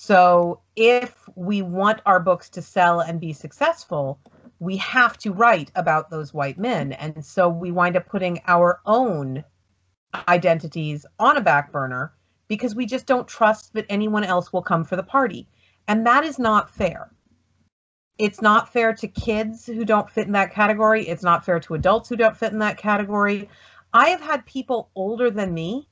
So if we want our books to sell and be successful, we have to write about those white men. And so we wind up putting our own identities on a back burner because we just don't trust that anyone else will come for the party. And that is not fair. It's not fair to kids who don't fit in that category. It's not fair to adults who don't fit in that category. I have had people older than me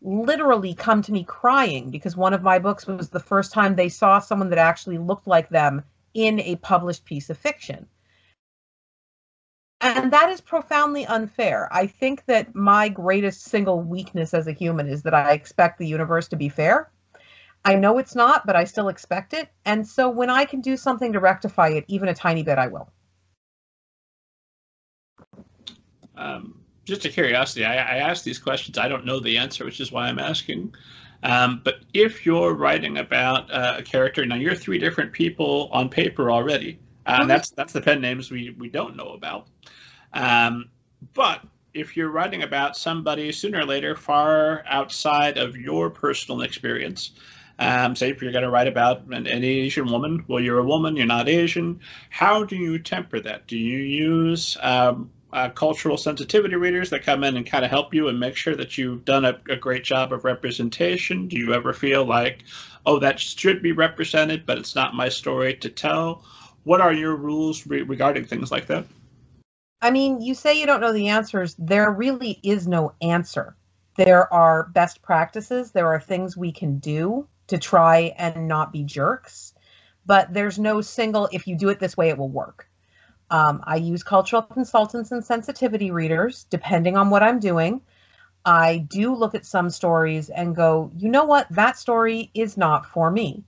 literally come to me crying because one of my books was the first time they saw someone that actually looked like them in a published piece of fiction. And that is profoundly unfair. I think that my greatest single weakness as a human is that I expect the universe to be fair. I know it's not, but I still expect it. And so when I can do something to rectify it, even a tiny bit, I will. Um, just a curiosity, I, I ask these questions. I don't know the answer, which is why I'm asking. Um, but if you're writing about uh, a character, now you're three different people on paper already. Uh, mm-hmm. That's that's the pen names we we don't know about. Um, but if you're writing about somebody sooner or later far outside of your personal experience, um, say if you're going to write about an, an, Asian woman, well, you're a woman, you're not Asian. How do you temper that? Do you use um, uh, cultural sensitivity readers that come in and kind of help you and make sure that you've done a, a, great job of representation? Do you ever feel like, oh, that should be represented, but it's not my story to tell? What are your rules re- regarding things like that? I mean, you say you don't know the answers. There really is no answer. There are best practices, there are things we can do to try and not be jerks, but there's no single, if you do it this way, it will work um, I use cultural consultants and sensitivity readers, depending on what I'm doing. I do look at some stories and go, you know what, that story is not for me.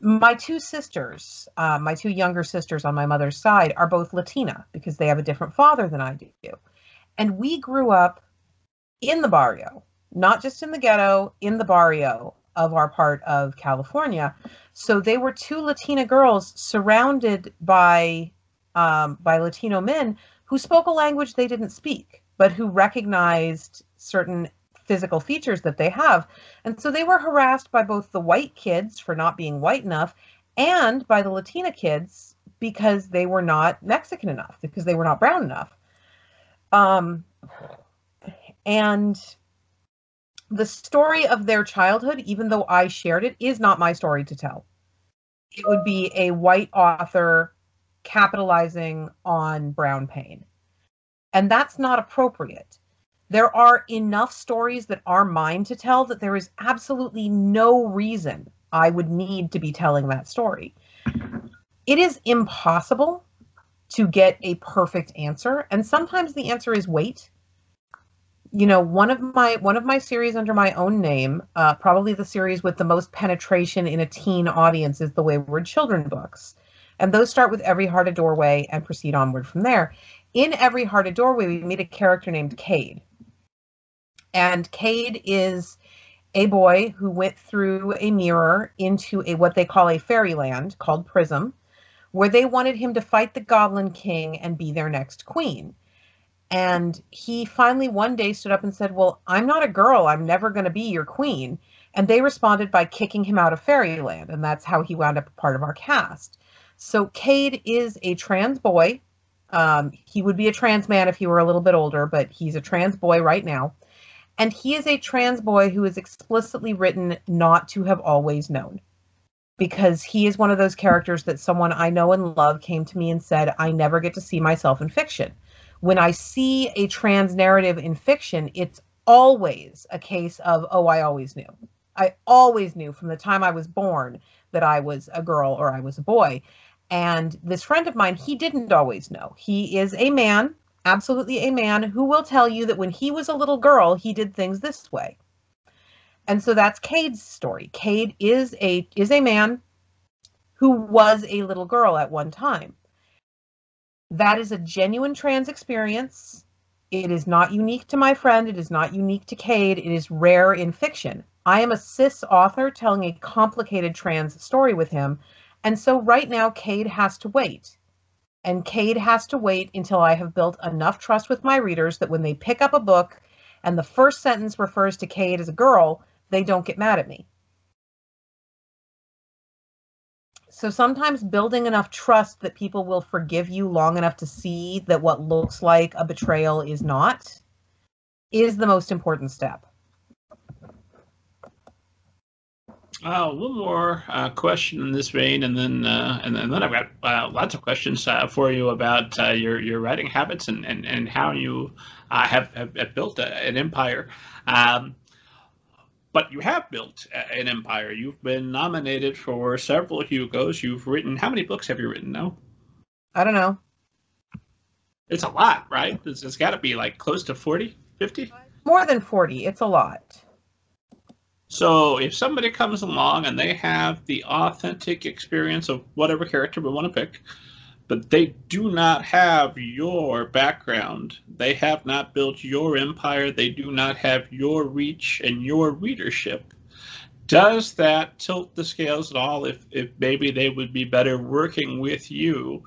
My two sisters, uh, my two younger sisters on my mother's side, are both Latina because they have a different father than I do. And we grew up in the barrio, not just in the ghetto, in the barrio of our part of California. So they were two Latina girls surrounded by um, by Latino men who spoke a language they didn't speak, but who recognized certain physical features that they have. And so they were harassed by both the white kids for not being white enough and by the Latina kids because they were not Mexican enough, because they were not brown enough. Um, and the story of their childhood, even though I shared it, is not my story to tell. It would be a white author capitalizing on brown pain. And that's not appropriate. There are enough stories that are mine to tell that there is absolutely no reason I would need to be telling that story. It is impossible to get a perfect answer, and sometimes the answer is wait. You know, one of my one of my series under my own name, uh, probably the series with the most penetration in a teen audience, is the Wayward Children books. And those start with Every Heart a Doorway and proceed onward from there. In Every Heart a Doorway, we meet a character named Kade. And Kade is a boy who went through a mirror into a what they call a fairyland called Prism, where they wanted him to fight the Goblin King and be their next queen. And he finally one day stood up and said, Well, I'm not a girl. I'm never going to be your queen. And they responded by kicking him out of fairyland. And that's how he wound up a part of our cast. So Kade is a trans boy. Um, he would be a trans man if he were a little bit older, but he's a trans boy right now. And he is a trans boy who is explicitly written not to have always known. Because he is one of those characters that someone I know and love came to me and said, I never get to see myself in fiction. When I see a trans narrative in fiction, it's always a case of, oh, I always knew. I always knew from the time I was born that I was a girl or I was a boy. And this friend of mine, he didn't always know. He is a man, absolutely a man, who will tell you that when he was a little girl, he did things this way. And so that's Kade's story. Kade is a is a man who was a little girl at one time. That is a genuine trans experience. It is not unique to my friend. It is not unique to Kade. It is rare in fiction. I am a cis author telling a complicated trans story with him and so right now, Kade has to wait. And Kade has to wait until I have built enough trust with my readers that when they pick up a book and the first sentence refers to Kade as a girl, they don't get mad at me. So sometimes building enough trust that people will forgive you long enough to see that what looks like a betrayal is not is the most important step. Uh, one more uh, question in this vein, and then uh, and, then, and then I've got uh, lots of questions uh, for you about uh, your your writing habits and and, and how you have, have, have built a, an empire. Um, but you have built an empire. You've been nominated for several Hugos. You've written how many books have you written now? I don't know. It's a lot, right? it's, it's got to be like close to 40, 50? More than 40. It's a lot. So if somebody comes along and they have the authentic experience of whatever character we want to pick, but they do not have your background, they have not built your empire, they do not have your reach and your readership, does that tilt the scales at all if, if maybe they would be better working with you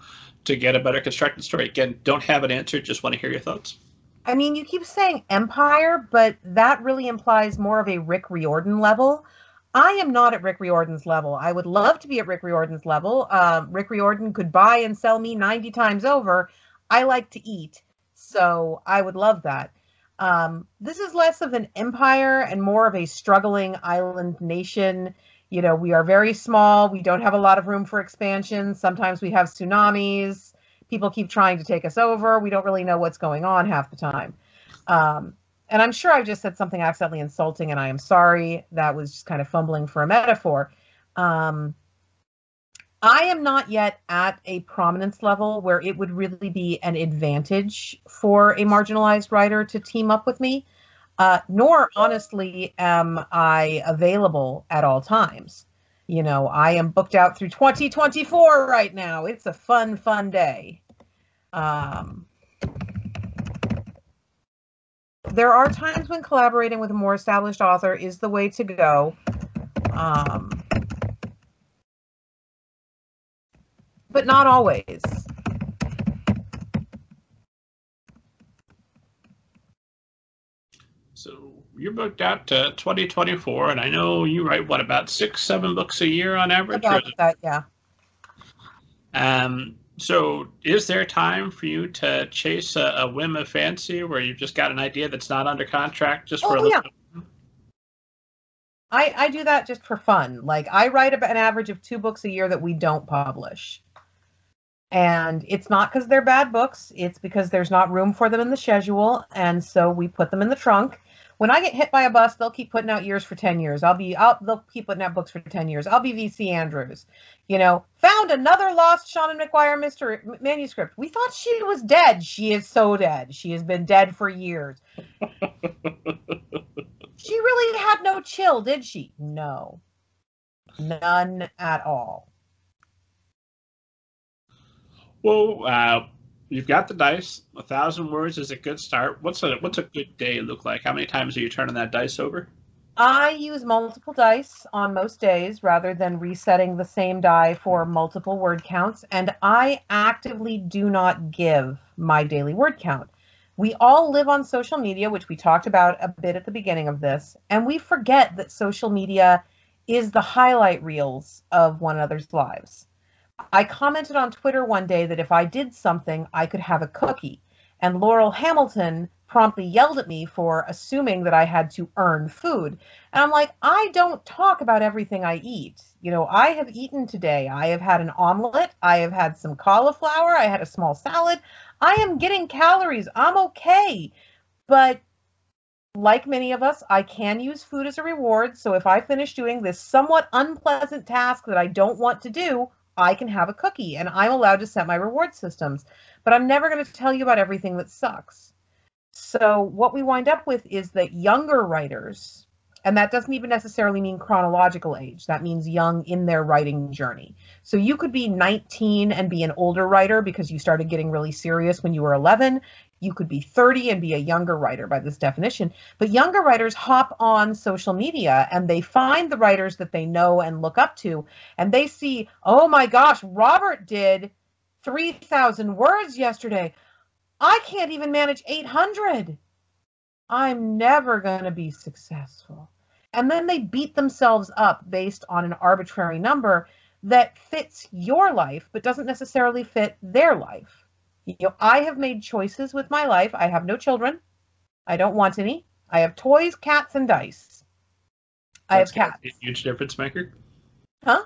to get a better constructed story? Again, don't have an answer, just want to hear your thoughts. I mean, you keep saying empire, but that really implies more of a Rick Riordan level. I am not at Rick Riordan's level. I would love to be at Rick Riordan's level. Uh, Rick Riordan could buy and sell me 90 times over. I like to eat, so I would love that. Um, this is less of an empire and more of a struggling island nation. You know, we are very small. We don't have a lot of room for expansion. Sometimes we have tsunamis people keep trying to take us over. We don't really know what's going on half the time. Um, and I'm sure I just said something accidentally insulting, and I am sorry. That was just kind of fumbling for a metaphor. Um, I am not yet at a prominence level where it would really be an advantage for a marginalized writer to team up with me, uh, nor honestly am I available at all times you know, I am booked out through 2024 right now. It's a fun, fun day. Um, there are times when collaborating with a more established author is the way to go. Um, but not always. So you're booked out to 2024, and I know you write what about six, seven books a year on average. About that, yeah. Um. So, is there time for you to chase a, a, whim of fancy where you've just got an idea that's not under contract just for oh, a little? Yeah. I, I do that just for fun. Like I write about an average of two books a year that we don't publish. And it's not because they're bad books, it's because there's not room for them in the schedule. And so we put them in the trunk when I get hit by a bus, they'll keep putting out years for 10 years. I'll be I'll they'll keep putting out books for 10 years. I'll be VC Andrews. You know, found another lost Seanan McGuire mystery manuscript. We thought she was dead. She is so dead. She has been dead for years. she really had no chill, did she? No. None at all. Well, uh, you've got the dice. A thousand words is a good start. What's a what's a good day look like? How many times are you turning that dice over? I use multiple dice on most days rather than resetting the same die for multiple word counts, and I actively do not give my daily word count. We all live on social media, which we talked about a bit at the beginning of this, and we forget that social media is the highlight reels of one another's lives. I commented on Twitter one day that if I did something, I could have a cookie. And Laurell Hamilton promptly yelled at me for assuming that I had to earn food. And I'm like, I don't talk about everything I eat. You know, I have eaten today. I have had an omelet. I have had some cauliflower. I had a small salad. I am getting calories. I'm okay. But like many of us, I can use food as a reward. So if I finish doing this somewhat unpleasant task that I don't want to do, I can have a cookie and I'm allowed to set my reward systems. But I'm never going to tell you about everything that sucks. So, what we wind up with is that younger writers, and that doesn't even necessarily mean chronological age, that means young in their writing journey. So, you could be 19 and be an older writer because you started getting really serious when you were 11. You could be 30 and be a younger writer by this definition. But younger writers hop on social media and they find the writers that they know and look up to, and they see, oh my gosh, Robert did 3,000 words yesterday. I can't even manage 800. I'm never going to be successful. And then they beat themselves up based on an arbitrary number that fits your life, but doesn't necessarily fit their life. You know, I have made choices with my life. I have no children. I don't want any. I have toys, cats, and dice. I have cats. A huge difference maker. Huh?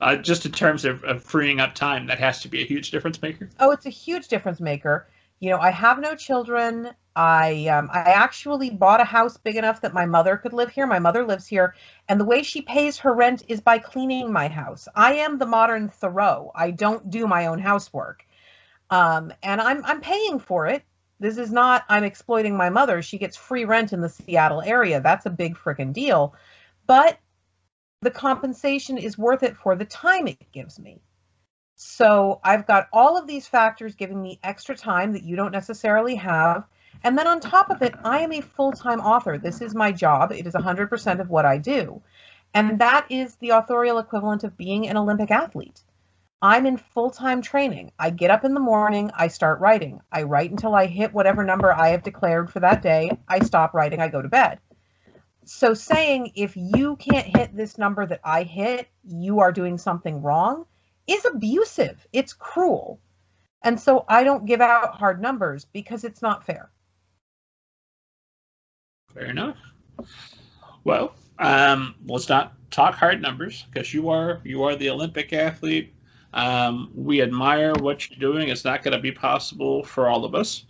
Uh, just in terms of, of freeing up time, that has to be a huge difference maker. Oh, it's a huge difference maker. You know, I have no children. I um, I actually bought a house big enough that my mother could live here. My mother lives here, and the way she pays her rent is by cleaning my house. I am the modern Thoreau. I don't do my own housework, um, and I'm I'm paying for it. This is not I'm exploiting my mother. She gets free rent in the Seattle area. That's a big freaking deal, but the compensation is worth it for the time it gives me. So I've got all of these factors giving me extra time that you don't necessarily have and then on top of it, I am a full time author. This is my job, it is 100% of what I do. And that is the authorial equivalent of being an Olympic athlete. I'm in full time training. I get up in the morning, I start writing. I write until I hit whatever number I have declared for that day. I stop writing, I go to bed. So saying if you can't hit this number that I hit, you are doing something wrong is abusive. It's cruel. And so I don't give out hard numbers because it's not fair. Fair enough. Well, um, let's not talk hard numbers because you are you are the Olympic athlete. Um, we admire what you're doing. It's not going to be possible for all of us,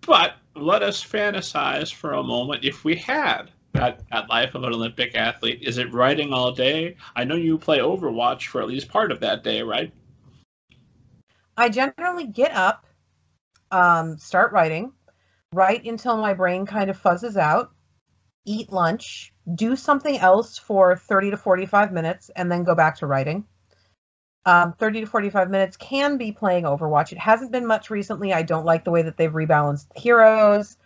but let us fantasize for a moment. If we had that, that life of an Olympic athlete, is it writing all day? I know you play Overwatch for at least part of that day, right? I generally get up, um, start writing, write until my brain kind of fuzzes out, eat lunch, do something else for 30 to 45 minutes, and then go back to writing. Um, 30 to 45 minutes can be playing Overwatch. It hasn't been much recently. I don't like the way that they've rebalanced heroes.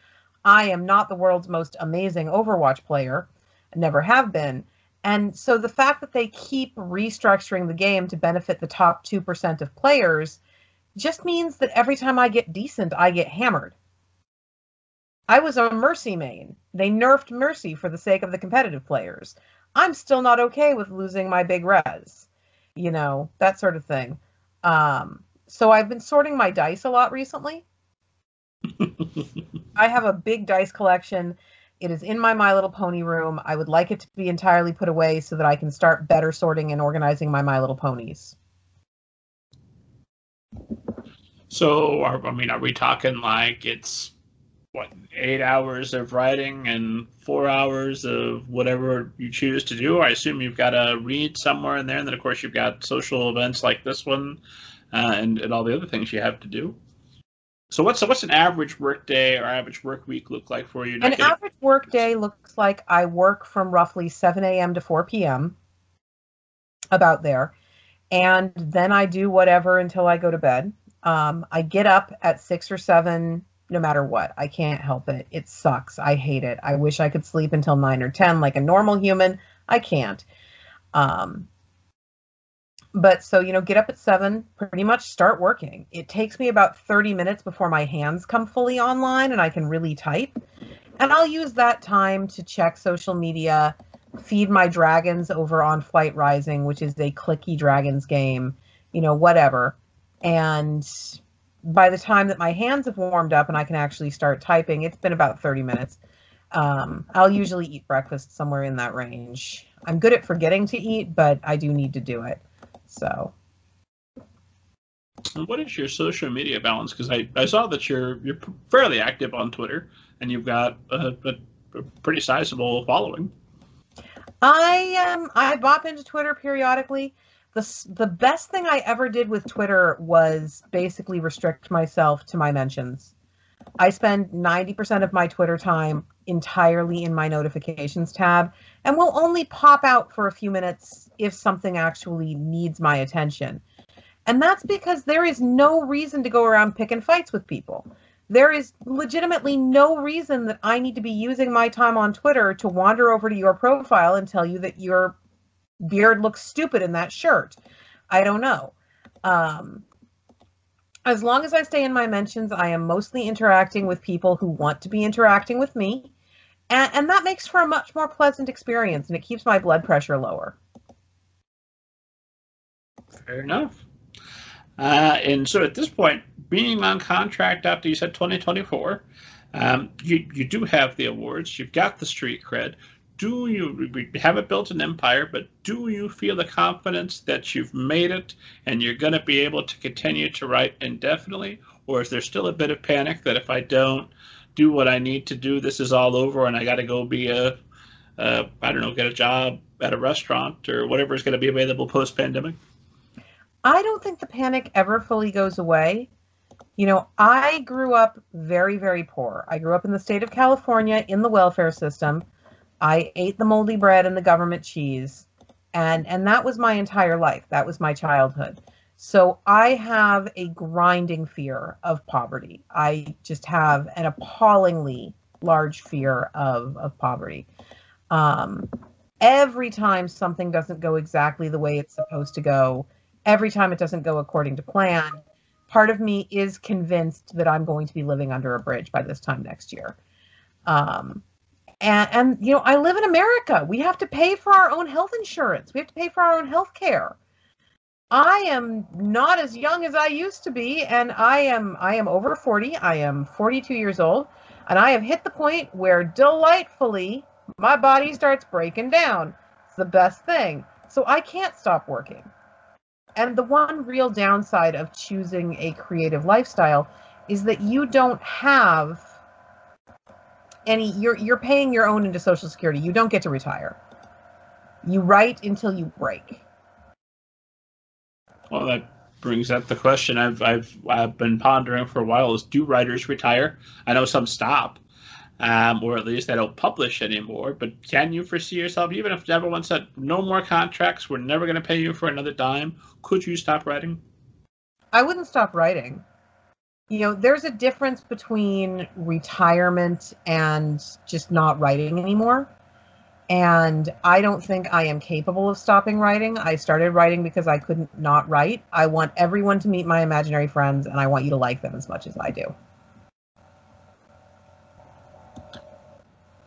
I am not the world's most amazing Overwatch player, never have been. And so the fact that they keep restructuring the game to benefit the top 2% of players just means that every time I get decent, I get hammered. I was a Mercy main. They nerfed Mercy for the sake of the competitive players. I'm still not okay with losing my big res, you know, that sort of thing. Um, so I've been sorting my dice a lot recently. I have a big dice collection. It is in my My Little Pony room. I would like it to be entirely put away so that I can start better sorting and organizing my My Little Ponies. So, are, I mean, are we talking like it's what eight hours of writing and four hours of whatever you choose to do. I assume you've got to read somewhere in there, and then of course you've got social events like this one, uh, and and all the other things you have to do. So what's what's an average work day or average work week look like for you? An getting... average work day looks like I work from roughly seven a.m. to four p.m. About there, and then I do whatever until I go to bed. Um, I get up at six or seven no matter what. I can't help it. It sucks. I hate it. I wish I could sleep until 9 or 10 like a normal human. I can't. Um but so, you know, get up at 7, pretty much start working. It takes me about 30 minutes before my hands come fully online and I can really type. And I'll use that time to check social media, feed my dragons over on Flight Rising, which is a clicky dragons game, you know, whatever. And by the time that my hands have warmed up and I can actually start typing, it's been about 30 minutes. Um, I'll usually eat breakfast somewhere in that range. I'm good at forgetting to eat, but I do need to do it. So. What is your social media balance? Because I, I saw that you're you're fairly active on Twitter and you've got a, a, a pretty sizable following. I um I bop into Twitter periodically the the best thing I ever did with Twitter was basically restrict myself to my mentions. I spend 90% of my Twitter time entirely in my notifications tab and will only pop out for a few minutes if something actually needs my attention. And that's because there is no reason to go around picking fights with people. There is legitimately no reason that I need to be using my time on Twitter to wander over to your profile and tell you that you're beard looks stupid in that shirt. I don't know. Um, as long as I stay in my mentions, I am mostly interacting with people who want to be interacting with me. And, and that makes for a much more pleasant experience and it keeps my blood pressure lower. Fair enough. Uh, and so at this point, being on contract after you said 2024, um, you, you do have the awards, you've got the street cred do you we haven't built an empire, but do you feel the confidence that you've made it and you're going to be able to continue to write indefinitely, or is there still a bit of panic that if I don't do what I need to do, this is all over and I got to go be a, a I don't know, get a job at a restaurant or whatever is going to be available post pandemic? I don't think the panic ever fully goes away. You know, I grew up very, very poor. I grew up in the state of California in the welfare system. I ate the moldy bread and the government cheese. And and that was my entire life. That was my childhood. So I have a grinding fear of poverty. I just have an appallingly large fear of, of poverty. Um, every time something doesn't go exactly the way it's supposed to go, every time it doesn't go according to plan, part of me is convinced that I'm going to be living under a bridge by this time next year. Um, and, and, you know, I live in America. We have to pay for our own health insurance. We have to pay for our own health care. I am not as young as I used to be, and I am I am over 40. I am 42 years old, and I have hit the point where delightfully my body starts breaking down. It's the best thing. So I can't stop working. And the one real downside of choosing a creative lifestyle is that you don't have any you're you're paying your own into social security. You don't get to retire. You write until you break. Well, that brings up the question I've I've I've been pondering for a while: is do writers retire? I know some stop, um, or at least they don't publish anymore. But can you foresee yourself, even if everyone said no more contracts, we're never going to pay you for another dime? Could you stop writing? I wouldn't stop writing you know, there's a difference between retirement and just not writing anymore. And I don't think I am capable of stopping writing. I started writing because I couldn't not write. I want everyone to meet my imaginary friends, and I want you to like them as much as I do.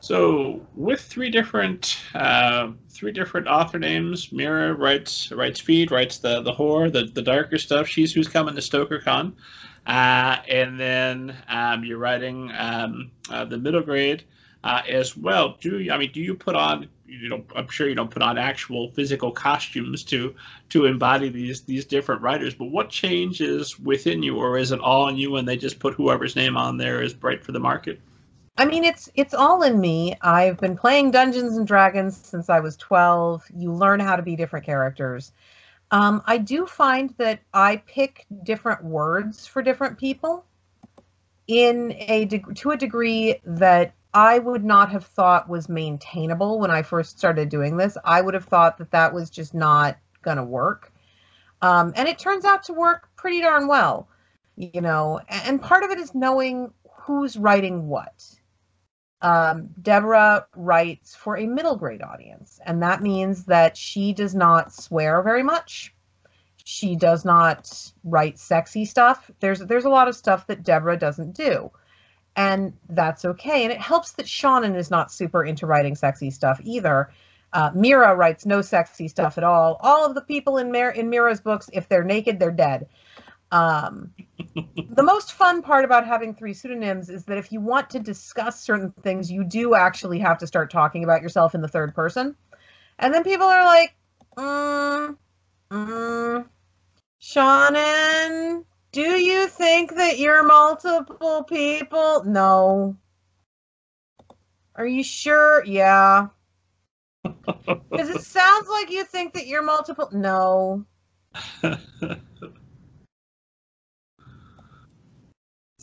So, with three different uh, three different author names, Mira writes writes Feed, writes the the horror, the the darker stuff. She's who's coming to StokerCon. Uh, and then um, you're writing um, uh, the middle grade uh, as well. Do you, I mean, do you put on? You know, I'm sure you don't put on actual physical costumes to to embody these these different writers. But what changes within you, or is it all in you, and they just put whoever's name on there is bright for the market? I mean, it's it's all in me. I've been playing Dungeons and Dragons since I was 12. You learn how to be different characters. Um, I do find that I pick different words for different people in a de- to a degree that I would not have thought was maintainable when I first started doing this. I would have thought that that was just not going to work. Um, and it turns out to work pretty darn well, you know. And part of it is knowing who's writing what um, Deborah writes for a middle grade audience, and that means that she does not swear very much. She does not write sexy stuff. There's there's a lot of stuff that Deborah doesn't do, and that's okay. And it helps that Seanan is not super into writing sexy stuff either. Uh, Mira writes no sexy stuff at all. All of the people in Mir- in Mira's books, if they're naked, they're dead. Um, the most fun part about having three pseudonyms is that if you want to discuss certain things, you do actually have to start talking about yourself in the third person. And then people are like, mm, mm, Seanan, do you think that you're multiple people? No. Are you sure? Yeah. Because it sounds like you think that you're multiple. No.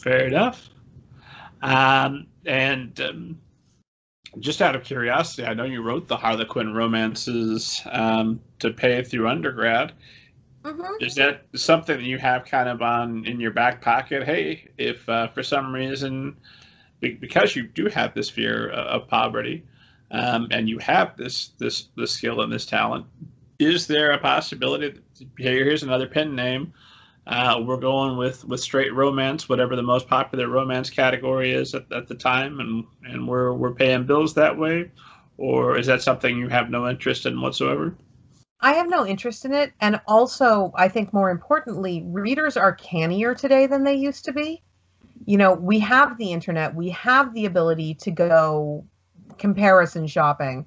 Fair enough. Um, and um, just out of curiosity, I know you wrote the Harlequin romances um, to pay through undergrad. Mm-hmm. Is that something that you have kind of on in your back pocket? Hey, if uh, for some reason, because you do have this fear of poverty, um, and you have this this this skill and this talent, is there a possibility? That, here's another pen name. Uh, we're going with, with straight romance, whatever the most popular romance category is at, at the time, and, and we're, we're paying bills that way? Or is that something you have no interest in whatsoever? I have no interest in it. And also, I think more importantly, readers are cannier today than they used to be. You know, we have the internet, we have the ability to go comparison shopping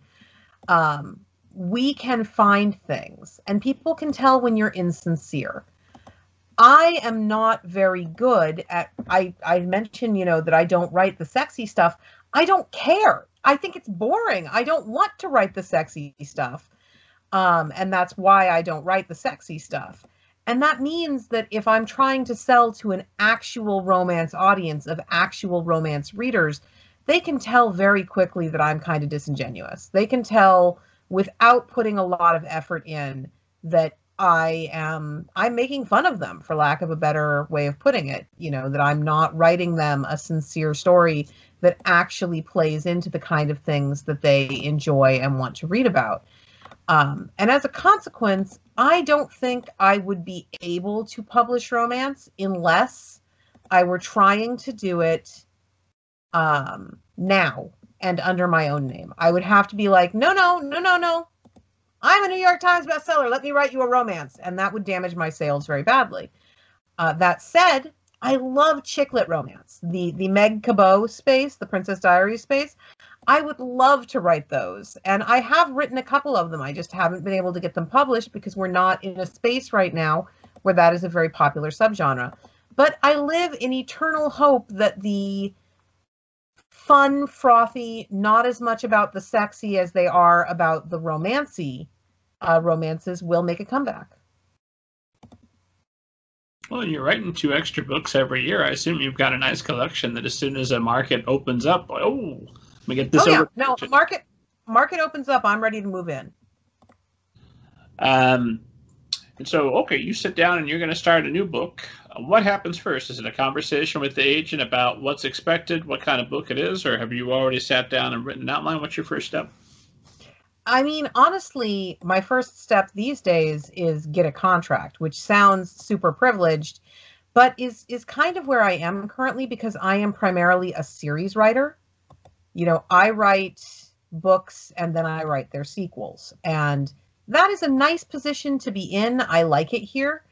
um, we can find things and people can tell when you're insincere. I am not very good at I I mentioned, you know, that I don't write the sexy stuff. I don't care. I think it's boring. I don't want to write the sexy stuff. Um, and that's why I don't write the sexy stuff. And that means that if I'm trying to sell to an actual romance audience of actual romance readers, they can tell very quickly that I'm kind of disingenuous. They can tell without putting a lot of effort in that I am I'm making fun of them for lack of a better way of putting it, you know, that I'm not writing them a sincere story that actually plays into the kind of things that they enjoy and want to read about. Um, and as a consequence, I don't think I would be able to publish romance unless I were trying to do it um, now and under my own name. I would have to be like, no, no, no, no, no. I'm a New York Times bestseller. Let me write you a romance. And that would damage my sales very badly. Uh, that said, I love chick lit romance. The the Meg Cabot space, the Princess Diaries space. I would love to write those. And I have written a couple of them. I just haven't been able to get them published because we're not in a space right now where that is a very popular subgenre. But I live in eternal hope that the fun, frothy, not as much about the sexy as they are about the romancy uh, romances will make a comeback. Well, you're writing two extra books every year. I assume you've got a nice collection that as soon as a market opens up, oh, let me get this oh, over. Yeah. No, market market opens up. I'm ready to move in. Um, and so, okay, you sit down and you're going to start a new book. Uh, what happens first? Is it a conversation with the agent about what's expected, what kind of book it is, or have you already sat down and written an outline? What's your first step? I mean, honestly, my first step these days is get a contract, which sounds super privileged, but is is kind of where I am currently because I am primarily a series writer. You know, I write books and then I write their sequels. And that is a nice position to be in. I like it here.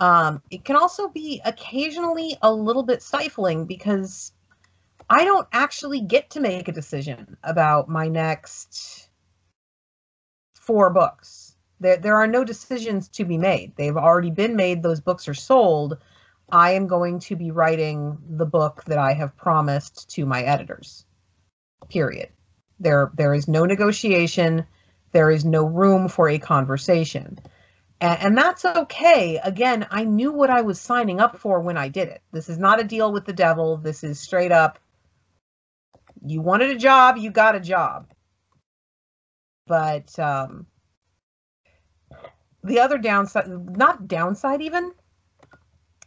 Um, it can also be occasionally a little bit stifling because I don't actually get to make a decision about my next four books. There, there are no decisions to be made. They've already been made. Those books are sold. I am going to be writing the book that I have promised to my editors. Period. There, there is no negotiation there is no room for a conversation. And, and, that's okay. Again, I knew what I was signing up for when I did it. This is not a deal with the devil. This is straight up you wanted a job, you got a job. But um, the other downside, not downside even,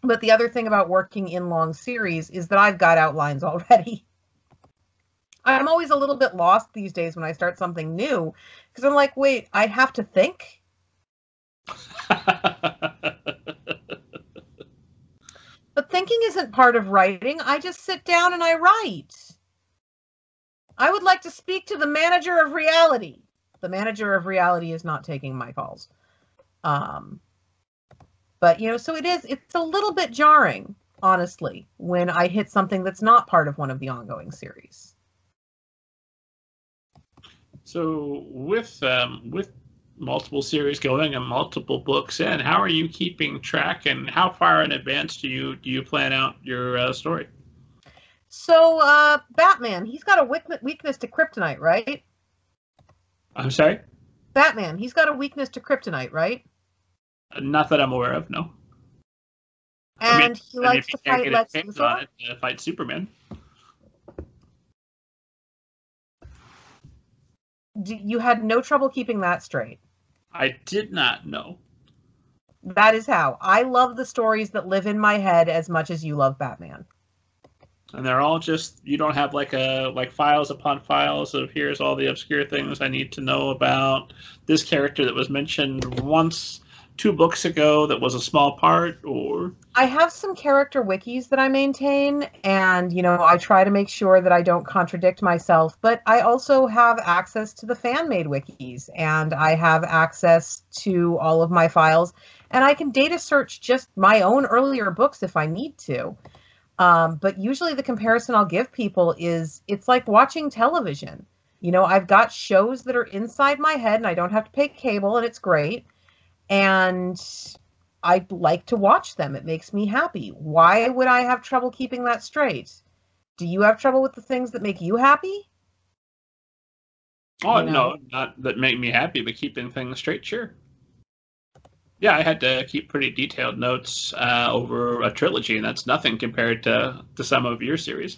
but the other thing about working in long series is that I've got outlines already. I'm always a little bit lost these days when I start something new because I'm like, wait, I have to think. but thinking isn't part of writing. I just sit down and I write. I would like to speak to the manager of reality. The manager of reality is not taking my calls. Um, but you know, so it is. It's a little bit jarring, honestly, when I hit something that's not part of one of the ongoing series. So with um, with multiple series going and multiple books in, how are you keeping track and how far in advance do you do you plan out your uh, story? So uh, Batman, he's got a weakness to kryptonite, right? I'm sorry. Batman, he's got a weakness to kryptonite, right? Uh, not that I'm aware of, no. And I mean, he likes to fight Lex Luthor. Uh, fight Superman. you had no trouble keeping that straight. I did not know. That is how. I love the stories that live in my head as much as you love Batman. And they're all just you don't have like a like files upon files of here's all the obscure things I need to know about. This character that was mentioned once two books ago that was a small part or? I have some character wikis that I maintain and you know I try to make sure that I don't contradict myself but I also have access to the fan made wikis and I have access to all of my files and I can data search just my own earlier books if I need to um, but usually the comparison I'll give people is it's like watching television You know, I've got shows that are inside my head and I don't have to pay cable and it's great. And I like to watch them. It makes me happy. Why would I have trouble keeping that straight? Do you have trouble with the things that make you happy? Oh, you know? no, not that make me happy, but keeping things straight, sure. Yeah, I had to keep pretty detailed notes uh, over a trilogy, and that's nothing compared to, to some of your series.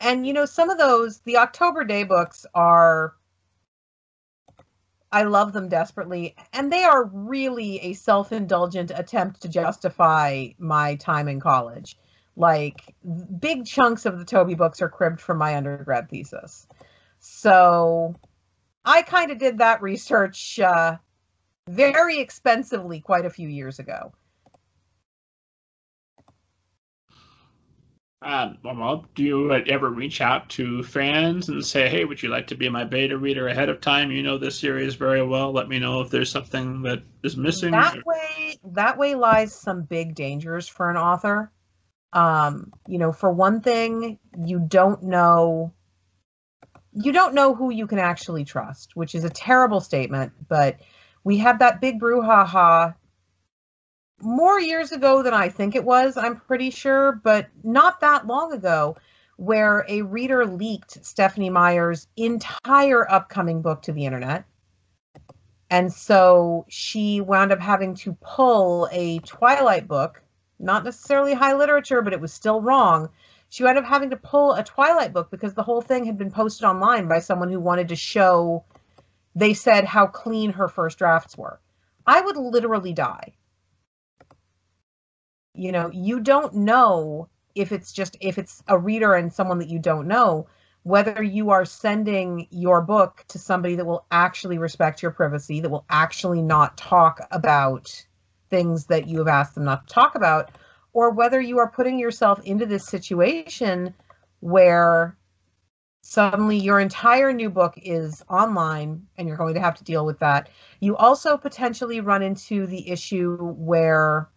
And, you know, some of those, the October Daye books are I love them desperately. And they are really a self indulgent attempt to justify my time in college. Like, big chunks of the Toby books are cribbed from my undergrad thesis. So I kind of did that research uh, very expensively quite a few years ago. Um, well, do you ever reach out to fans and say, "Hey, would you like to be my beta reader ahead of time? You know this series very well. Let me know if there's something that is missing." That way, that way lies some big dangers for an author. Um, you know, for one thing, you don't know you don't know who you can actually trust, which is a terrible statement, but we had that big brouhaha more years ago than I think it was, I'm pretty sure, but not that long ago, where a reader leaked Stephenie Meyer's entire upcoming book to the internet. And so she wound up having to pull a Twilight book, not necessarily high literature, but it was still wrong. She wound up having to pull a Twilight book because the whole thing had been posted online by someone who wanted to show, they said, how clean her first drafts were. I would literally die you know you don't know if it's just if it's a reader and someone that you don't know whether you are sending your book to somebody that will actually respect your privacy that will actually not talk about things that you have asked them not to talk about or whether you are putting yourself into this situation where suddenly your entire new book is online and you're going to have to deal with that. You also potentially run into the issue where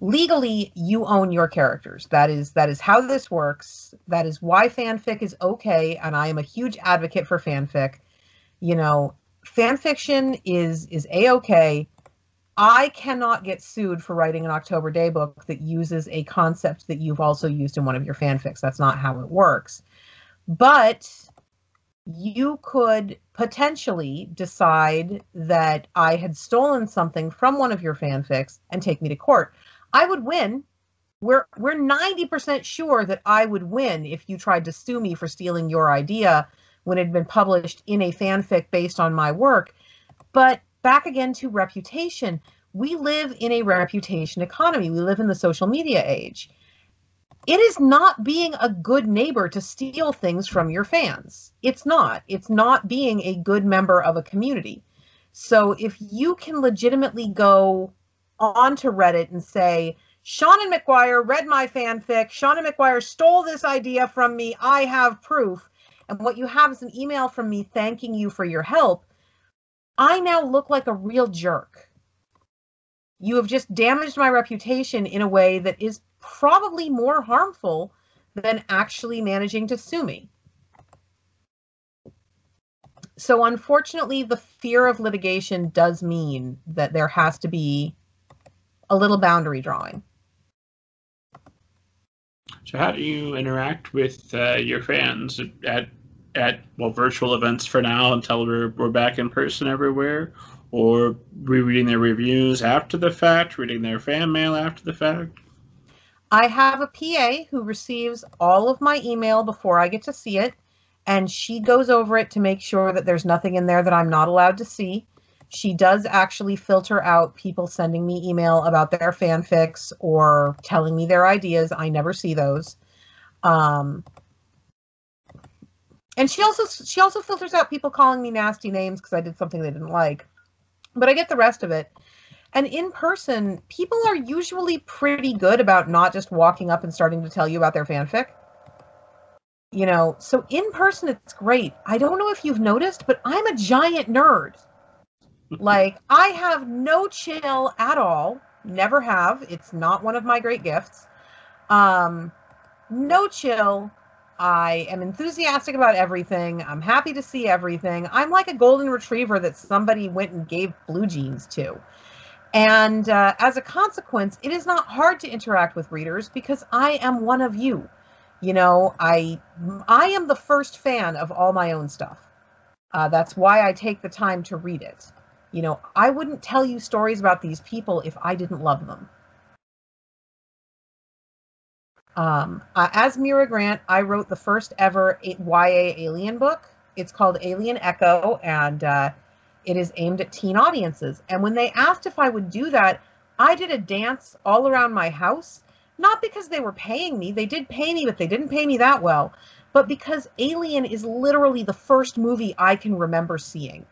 legally you own your characters. That is that is how this works. That is why fanfic is okay and i am a huge advocate for fanfic. You know fan fiction is is a-okay i cannot get sued for writing an october daye book that uses a concept that you've also used in one of your fanfics that's not how it works but you could potentially decide that i had stolen something from one of your fanfics and take me to court I would win. We're we're 90% sure that I would win if you tried to sue me for stealing your idea when it had been published in a fanfic based on my work. But back again to reputation. We live in a reputation economy. We live in the social media age. It is not being a good neighbor to steal things from your fans. It's not. It's not being a good member of a community. So if you can legitimately go onto Reddit and say, Seanan McGuire read my fanfic. Seanan McGuire stole this idea from me. I have proof. And what you have is an email from me thanking you for your help. I now look like a real jerk. You have just damaged my reputation in a way that is probably more harmful than actually managing to sue me. So, unfortunately, the fear of litigation does mean that there has to be a little boundary drawing. So, how do you interact with uh, your fans at at well virtual events for now until we're we're back in person everywhere, or rereading their reviews after the fact, reading their fan mail after the fact? I have a PA who receives all of my email before I get to see it, and she goes over it to make sure that there's nothing in there that I'm not allowed to see. She does actually filter out people sending me email about their fanfics or telling me their ideas. I never see those. Um, and she also she also filters out people calling me nasty names because I did something they didn't like. But I get the rest of it. And in person, people are usually pretty good about not just walking up and starting to tell you about their fanfic. You know, so in person it's great. I don't know if you've noticed, but I'm a giant nerd like I have no chill at all. Never have. It's not one of my great gifts. Um, no chill, I am enthusiastic about everything. I'm happy to see everything. I'm like a golden retriever that somebody went and gave blue jeans to. And uh, as a consequence, it is not hard to interact with readers because I am one of you. You know, I I am the first fan of all my own stuff. Uh, that's why I take the time to read it. You know, I wouldn't tell you stories about these people if I didn't love them. Um, uh, as Mira Grant, I wrote the first ever YA alien book. It's called Alien Echo, and uh, it is aimed at teen audiences. And when they asked if I would do that, I did a dance all around my house, not because they were paying me. They did pay me, but they didn't pay me that well. But because Alien is literally the first movie I can remember seeing.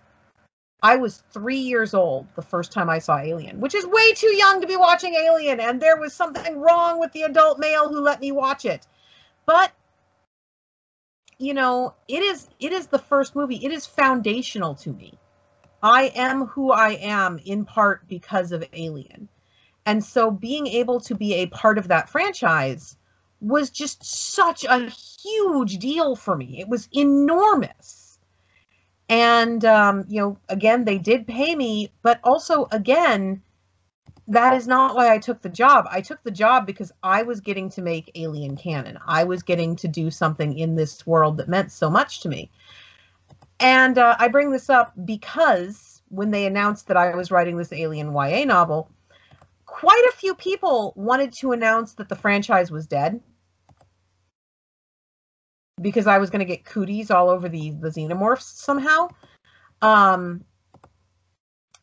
I was three years old the first time I saw Alien, which is way too young to be watching Alien, and there was something wrong with the adult male who let me watch it. But you know, it is it is the first movie. It is foundational to me. I am who I am in part because of Alien. And so being able to be a part of that franchise was just such a huge deal for me. It was enormous and um, you know again they did pay me but also again that is not why i took the job. I took the job because i was getting to make alien canon i was getting to do something in this world that meant so much to me. And uh, i bring this up because when they announced that i was writing this alien ya novel quite a few people wanted to announce that the franchise was dead because I was going to get cooties all over the the xenomorphs somehow. Um,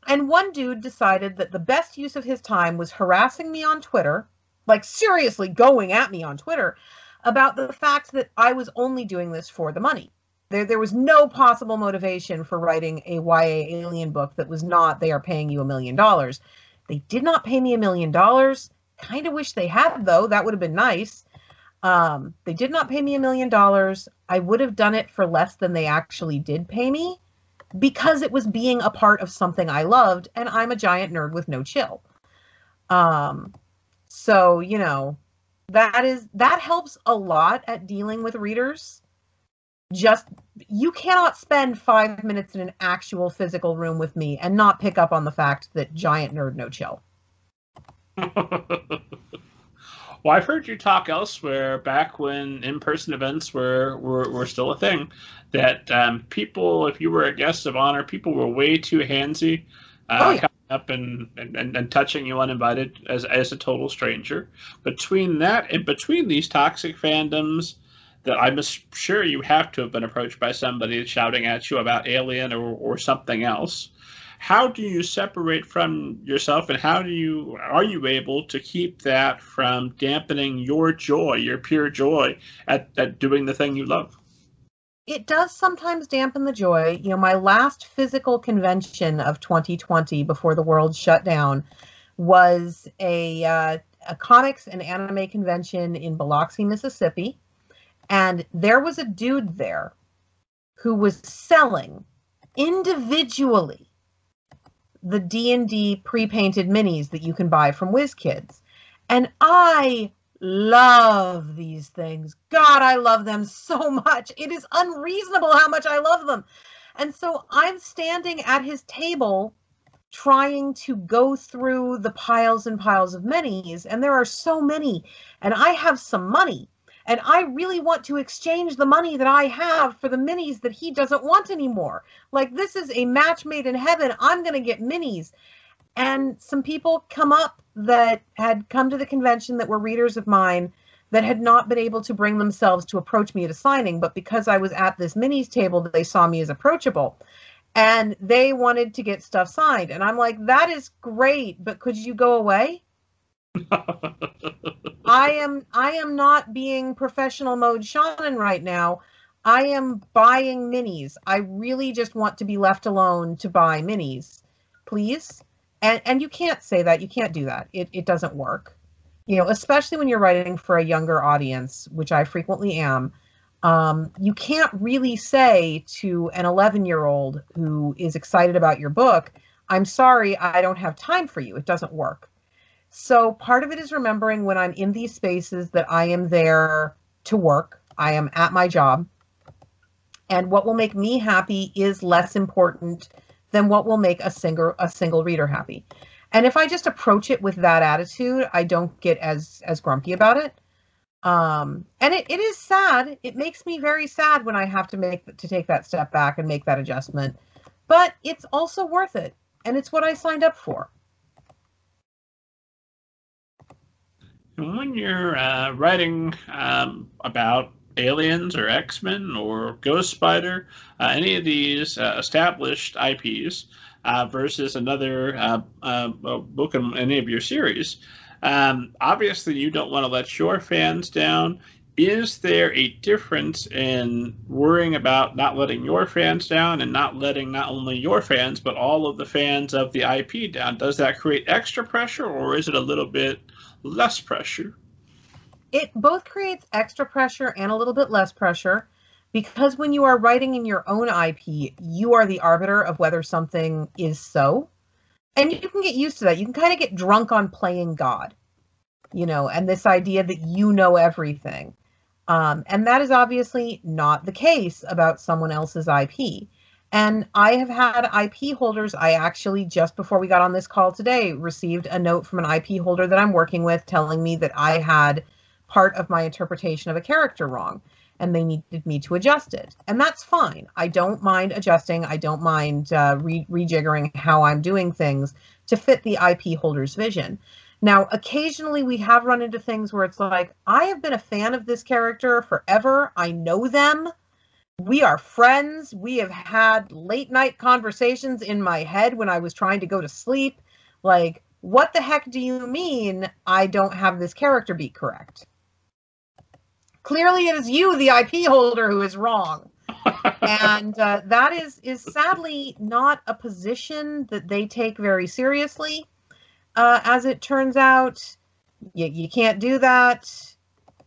and one dude decided that the best use of his time was harassing me on Twitter, like seriously going at me on Twitter about the fact that I was only doing this for the money. There, there was no possible motivation for writing a YA alien book that was not they are paying you a million dollars. They did not pay me a million dollars. Kind of wish they had though. That would have been nice. Um, they did not pay me a million dollars. I would have done it for less than they actually did pay me because it was being a part of something I loved, and I'm a giant nerd with no chill. Um, so you know, that is that helps a lot at dealing with readers. Just you cannot spend five minutes in an actual physical room with me and not pick up on the fact that giant nerd no chill. Well, I've heard you talk elsewhere back when in-person events were were, were still a thing. That um, people, if you were a guest of honor, people were way too handsy, uh, oh, yeah. coming up and, and, and touching you uninvited as as a total stranger. Between that and between these toxic fandoms, that I'm sure you have to have been approached by somebody shouting at you about Alien or, or something else how do you separate from yourself and how do you are you able to keep that from dampening your joy your pure joy at, at doing the thing you love? It does sometimes dampen the joy. You know my last physical convention of 2020 before the world shut down was a uh, a comics and anime convention in Biloxi, Mississippi, and there was a dude there who was selling individually the D&D pre-painted minis that you can buy from WizKids. And I love these things. God, I love them so much. It is unreasonable how much I love them. And so I'm standing at his table trying to go through the piles and piles of minis, and there are so many, and I have some money and I really want to exchange the money that I have for the minis that he doesn't want anymore. Like this is a match made in heaven. I'm going to get minis. And some people come up that had come to the convention that were readers of mine that had not been able to bring themselves to approach me at a signing, but because I was at this minis table, they saw me as approachable. And they wanted to get stuff signed. And I'm like, that is great, but could you go away? I am I am not being professional mode Seanan right now. I am buying minis. I really just want to be left alone to buy minis. Please? And and you can't say that. You can't do that. It it doesn't work. You know, especially when you're writing for a younger audience, which I frequently am. Um, you can't really say to an 11 year old who is excited about your book, I'm sorry, I don't have time for you. It doesn't work. So part of it is remembering when I'm in these spaces that I am there to work, I am at my job. And what will make me happy is less important than what will make a single a single reader happy. And if I just approach it with that attitude, I don't get as as grumpy about it. Um, and it, it is sad. It makes me very sad when I have to make to take that step back and make that adjustment. But it's also worth it, and it's what I signed up for. When you're uh, writing um, about aliens or X Men or Ghost Spider, uh, any of these uh, established IPs uh, versus another uh, uh, book in any of your series, um, obviously you don't want to let your fans down. Is there a difference in worrying about not letting your fans down and not letting not only your fans but all of the fans of the IP down? Does that create extra pressure or is it a little bit less pressure? it both creates extra pressure and a little bit less pressure because when you are writing in your own IP, you are the arbiter of whether something is so. And you can get used to that. You can kind of get drunk on playing God, you know, and this idea that you know everything. Um, and that is obviously not the case about someone else's IP. And I have had IP holders. I actually, just before we got on this call today, received a note from an IP holder that I'm working with telling me that I had part of my interpretation of a character wrong and they needed me to adjust it. And that's fine. I don't mind adjusting. I don't mind uh, re- rejiggering how I'm doing things to fit the IP holder's vision. Now, occasionally we have run into things where it's like, I have been a fan of this character forever. I know them. We are friends. We have had late night conversations in my head when I was trying to go to sleep. Like, what the heck do you mean I don't have this character beat correct? clearly it is you, the IP holder, who is wrong. and uh, that is is sadly not a position that they take very seriously. Uh, as it turns out, you, you can't do that,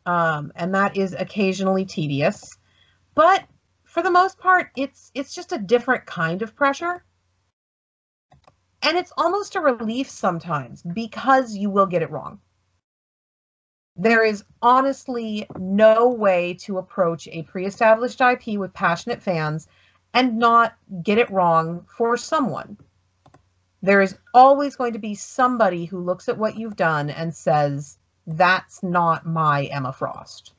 um, and that is occasionally tedious. But for the most part, it's it's just a different kind of pressure, and it's almost a relief sometimes because you will get it wrong. There is honestly no way to approach a pre established IP with passionate fans and not get it wrong for someone. There is always going to be somebody who looks at what you've done and says, That's not my Emma Frost.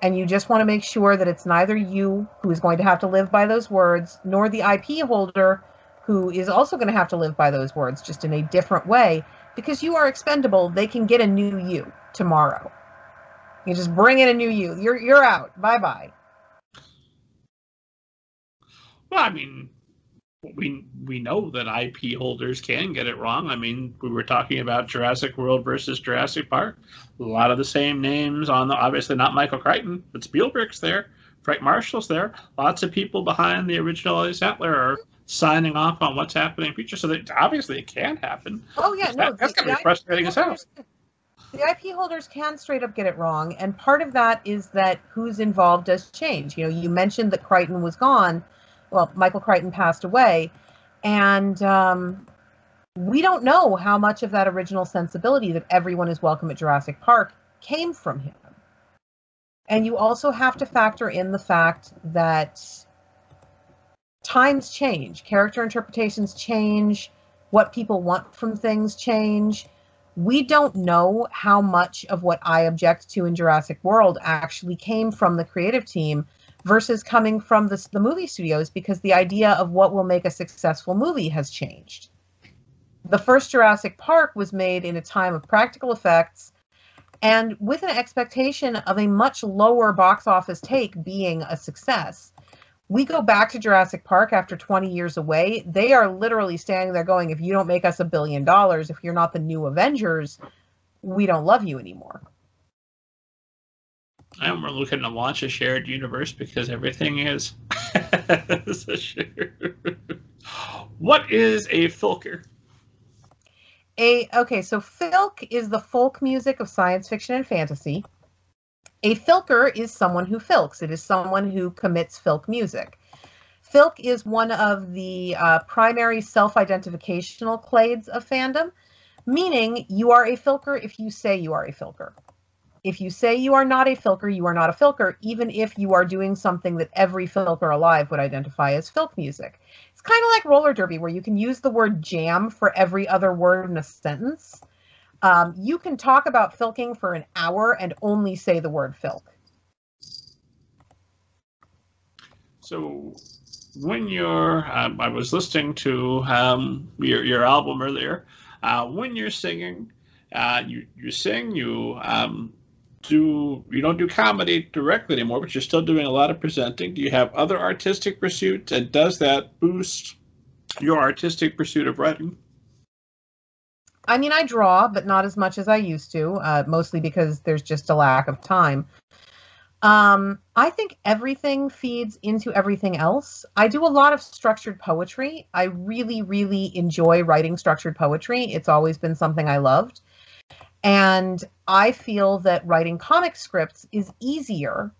And you just want to make sure that it's neither you who is going to have to live by those words, nor the IP holder who is also going to have to live by those words, just in a different way because you are expendable, they can get a new you tomorrow. You just bring in a new you. You're you're out. Bye bye. Well, I mean, we we know that IP holders can get it wrong. I mean, we were talking about Jurassic World versus Jurassic Park. A lot of the same names on the obviously not Michael Crichton, but Spielberg's there. Frank Marshall's there. Lots of people behind the original Ellie Sattler are signing off on what's happening in future. So that obviously it can happen. Oh yeah, no, that, that's gonna be frustrating as hell. The IP holders can straight up get it wrong, and part of that is that who's involved does change. You know, you mentioned that Crichton was gone. Well, Michael Crichton passed away, and um, we don't know how much of that original sensibility that everyone is welcome at Jurassic Park came from him. And you also have to factor in the fact that times change, character interpretations change, what people want from things change. We don't know how much of what I object to in Jurassic World actually came from the creative team versus coming from the, the movie studios because the idea of what will make a successful movie has changed. The first Jurassic Park was made in a time of practical effects and with an expectation of a much lower box office take being a success we go back to Jurassic Park after 20 years away. They are literally standing there going, if you don't make us a billion dollars, if you're not the new Avengers, we don't love you anymore. We're looking to launch a shared universe because everything is. what is a filker? A okay, so filk is the folk music of science fiction and fantasy. A filker is someone who filks. It is someone who commits filk music. Filk is one of the uh, primary self-identificational clades of fandom, meaning you are a filker if you say you are a filker. If you say you are not a filker, you are not a filker, even if you are doing something that every filker alive would identify as filk music. It's kind of like roller derby, where you can use the word jam for every other word in a sentence. Um, you can talk about filking for an hour and only say the word filk. So, when you're, um, I was listening to um, your your album earlier. Uh, when you're singing, uh, you you sing, you um, do you don't do comedy directly anymore, but you're still doing a lot of presenting. Do you have other artistic pursuits, and does that boost your artistic pursuit of writing? I mean, I draw, but not as much as I used to, uh, mostly because there's just a lack of time. Um, I think everything feeds into everything else. I do a lot of structured poetry. I really, really enjoy writing structured poetry. It's always been something I loved. And I feel that writing comic scripts is easier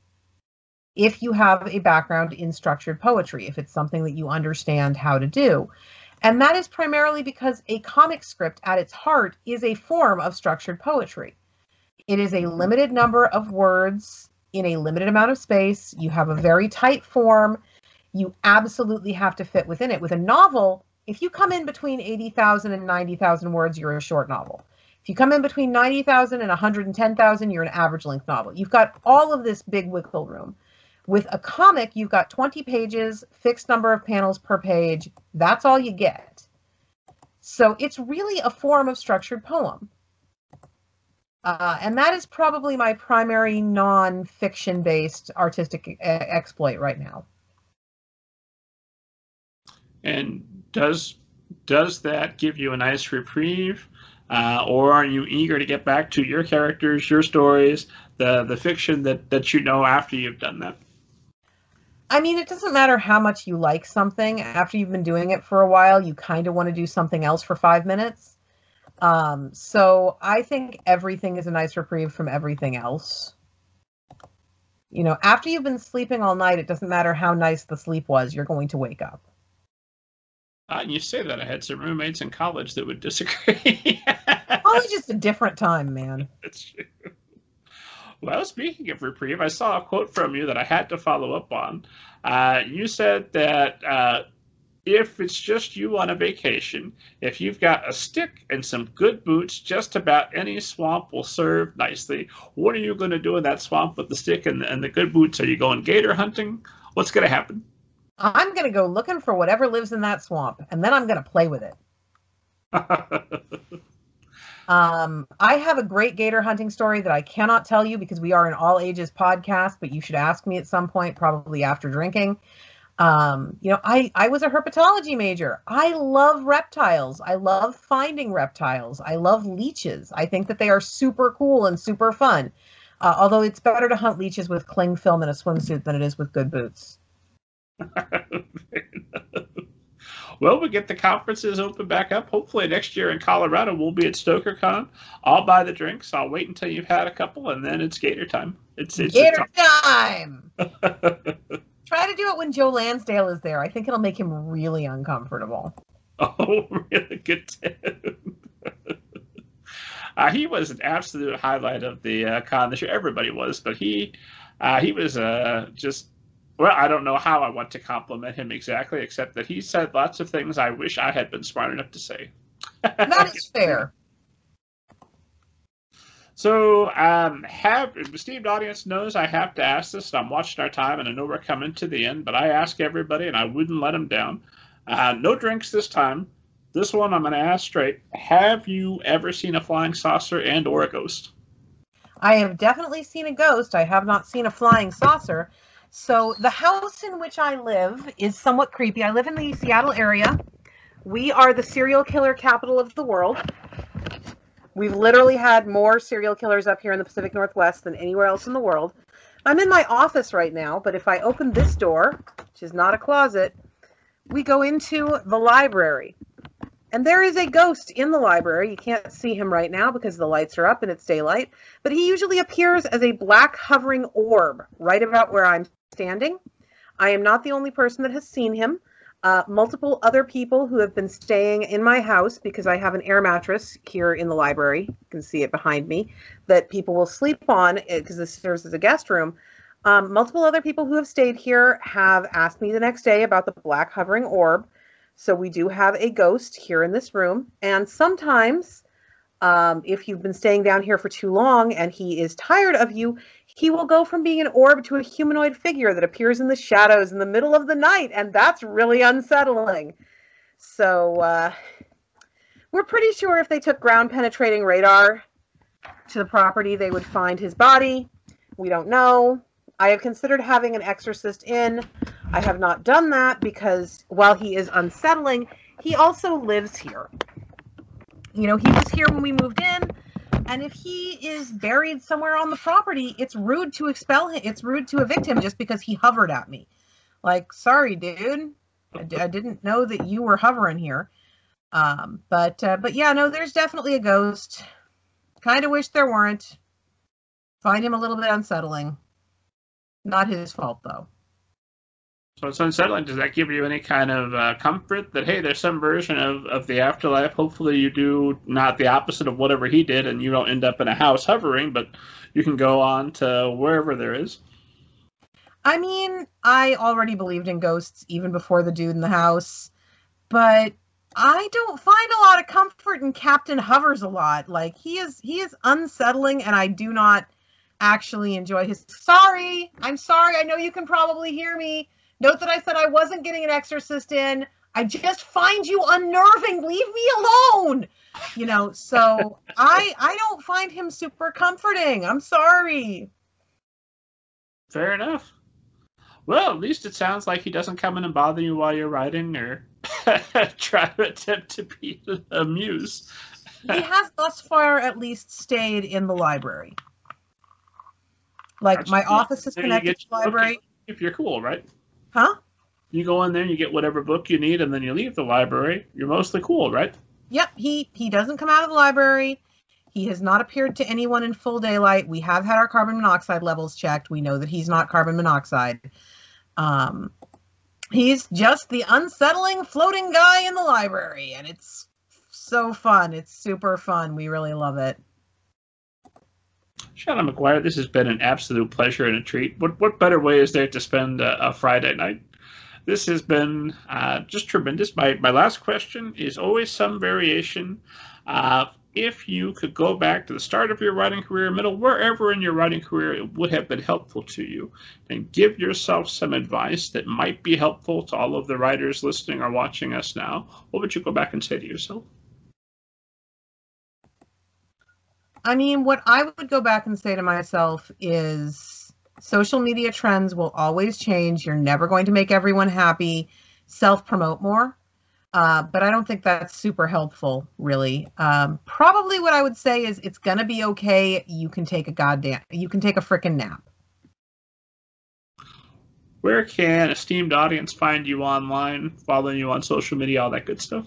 if you have a background in structured poetry, if it's something that you understand how to do. And that is primarily because a comic script at its heart is a form of structured poetry. It is a mm-hmm. limited number of words in a limited amount of space. You have a very tight form. You absolutely have to fit within it. With a novel, if you come in between 80,000 and 90,000 words, you're a short novel. If you come in between 90,000 and 110,000, you're an average length novel. You've got all of this big wiggle room. With a comic, you've got 20 pages, fixed number of panels per page. That's all you get. So it's really a form of structured poem. Uh, and that is probably my primary non-fiction based artistic e- exploit right now. And does does that give you a nice reprieve, uh, or are you eager to get back to your characters, your stories, the the fiction that that you know after you've done that? I mean, it doesn't matter how much you like something. After you've been doing it for a while, you kind of want to do something else for five minutes. Um, so I think everything is a nice reprieve from everything else. You know, after you've been sleeping all night, it doesn't matter how nice the sleep was, you're going to wake up. Uh, you say that I had some roommates in college that would disagree. Probably just a different time, man. That's true. Well, speaking of reprieve, I saw a quote from you that I had to follow up on. Uh, you said that uh, if it's just you on a vacation, if you've got a stick and some good boots, just about any swamp will serve nicely. What are you going to do in that swamp with the stick and and the good boots? Are you going gator hunting? What's going to happen? I'm going to go looking for whatever lives in that swamp, and then I'm going to play with it. Um, I have a great gator hunting story that I cannot tell you because we are an all ages podcast, but you should ask me at some point, probably after drinking. Um, you know, I, I was a herpetology major. I love reptiles. I love finding reptiles. I love leeches. I think that they are super cool and super fun. Uh, although it's better to hunt leeches with cling film and a swimsuit than it is with good boots. well, we get the conferences open back up. Hopefully next year in Colorado we'll be at StokerCon. I'll buy the drinks. I'll wait until you've had a couple, and then it's Gator time. It's, it's Gator time. Try to do it when Joe Lansdale is there. I think it'll make him really uncomfortable. Oh, really good tip. uh, he was an absolute highlight of the uh, con this year. Everybody was, but he uh, he was uh, just well. I don't know how I want to compliment him exactly, except that he said lots of things I wish I had been smart enough to say. That is fair. So, um, have esteemed audience knows I have to ask this. I'm watching our time, and I know we're coming to the end, but I ask everybody, and I wouldn't let them down. Uh, no drinks this time. This one I'm going to ask straight. Have you ever seen a flying saucer and or a ghost? I have definitely seen a ghost. I have not seen a flying saucer. So the house in which I live is somewhat creepy. I live in the Seattle area. We are the serial killer capital of the world. We've literally had more serial killers up here in the Pacific Northwest than anywhere else in the world. I'm in my office right now, but if I open this door, which is not a closet, we go into the library. And there is a ghost in the library. You can't see him right now because the lights are up and it's daylight, but he usually appears as a black hovering orb right about where I'm standing. I am not the only person that has seen him. Uh, multiple other people who have been staying in my house because I have an air mattress here in the library. You can see it behind me that people will sleep on because this serves as a guest room. Um, multiple other people who have stayed here have asked me the next day about the black hovering orb. So we do have a ghost here in this room. And sometimes, um, if you've been staying down here for too long and he is tired of you, he will go from being an orb to a humanoid figure that appears in the shadows in the middle of the night. And that's really unsettling. So uh, we're pretty sure if they took ground penetrating radar to the property, they would find his body. We don't know. I have considered having an exorcist in. I have not done that because while he is unsettling, he also lives here. You know, he was here when we moved in, and if he is buried somewhere on the property, it's rude to expel him. It's rude to evict him just because he hovered at me. Like, sorry, dude. I d- I didn't know that you were hovering here. Um, but uh, but yeah, no, there's definitely a ghost. Kind of wish there weren't. Find him a little bit unsettling. Not his fault, though. So it's unsettling. Does that give you any kind of uh, comfort that hey, there's some version of, of the afterlife? Hopefully, you do not the opposite of whatever he did, and you don't end up in a house hovering, but you can go on to wherever there is. I mean, I already believed in ghosts even before the dude in the house, but I don't find a lot of comfort in Captain Hovers a lot. Like he is he is unsettling, and I do not actually enjoy his. Sorry, I'm sorry. I know you can probably hear me. Note that I said I wasn't getting an exorcist in. I just find you unnerving. Leave me alone. You know, so I I don't find him super comforting. I'm sorry. Fair enough. Well, at least it sounds like he doesn't come in and bother you while you're writing or try to attempt to be amused. he has thus far at least stayed in the library. Like my office is connected to the library. If you're cool, right? Huh? You go in there and you get whatever book you need, and then you leave the library. You're mostly cool, right? Yep. He he doesn't come out of the library. He has not appeared to anyone in full daylight. We have had our carbon monoxide levels checked. We know that he's not carbon monoxide. Um, he's just the unsettling floating guy in the library, and it's so fun. It's super fun. We really love it. Seanan McGuire, this has been an absolute pleasure and a treat. What what better way is there to spend a, a Friday night? This has been uh, just tremendous. My my last question is always some variation. Uh, if you could go back to the start of your writing career, middle, wherever in your writing career it would have been helpful to you, and give yourself some advice that might be helpful to all of the writers listening or watching us now, what would you go back and say to yourself? I mean, what I would go back and say to myself is social media trends will always change. You're never going to make everyone happy. Self promote more. Uh, but I don't think that's super helpful, really. Um, probably what I would say is it's going to be okay. You can take a goddamn, you can take a freaking nap. Where can esteemed audience find you online, following you on social media, all that good stuff?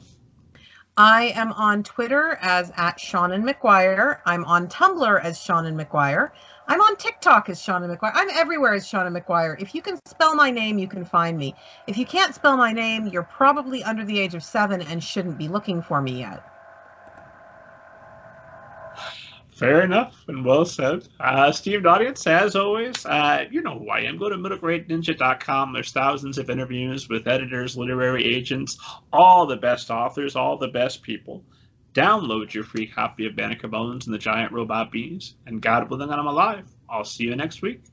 I am on Twitter as at Seanan McGuire. I'm on Tumblr as Seanan McGuire. I'm on TikTok as Seanan McGuire. I'm everywhere as Seanan McGuire. If you can spell my name, you can find me. If you can't spell my name, you're probably under the age of seven and shouldn't be looking for me yet. Fair enough and well said. Uh, esteemed audience, as always, uh, you know who I am. Go to middlegradeninja.com. There's thousands of interviews with editors, literary agents, all the best authors, all the best people. Download your free copy of Banneker Bones and the Giant Robot Bees. And God willing, I'm alive. I'll see you next week.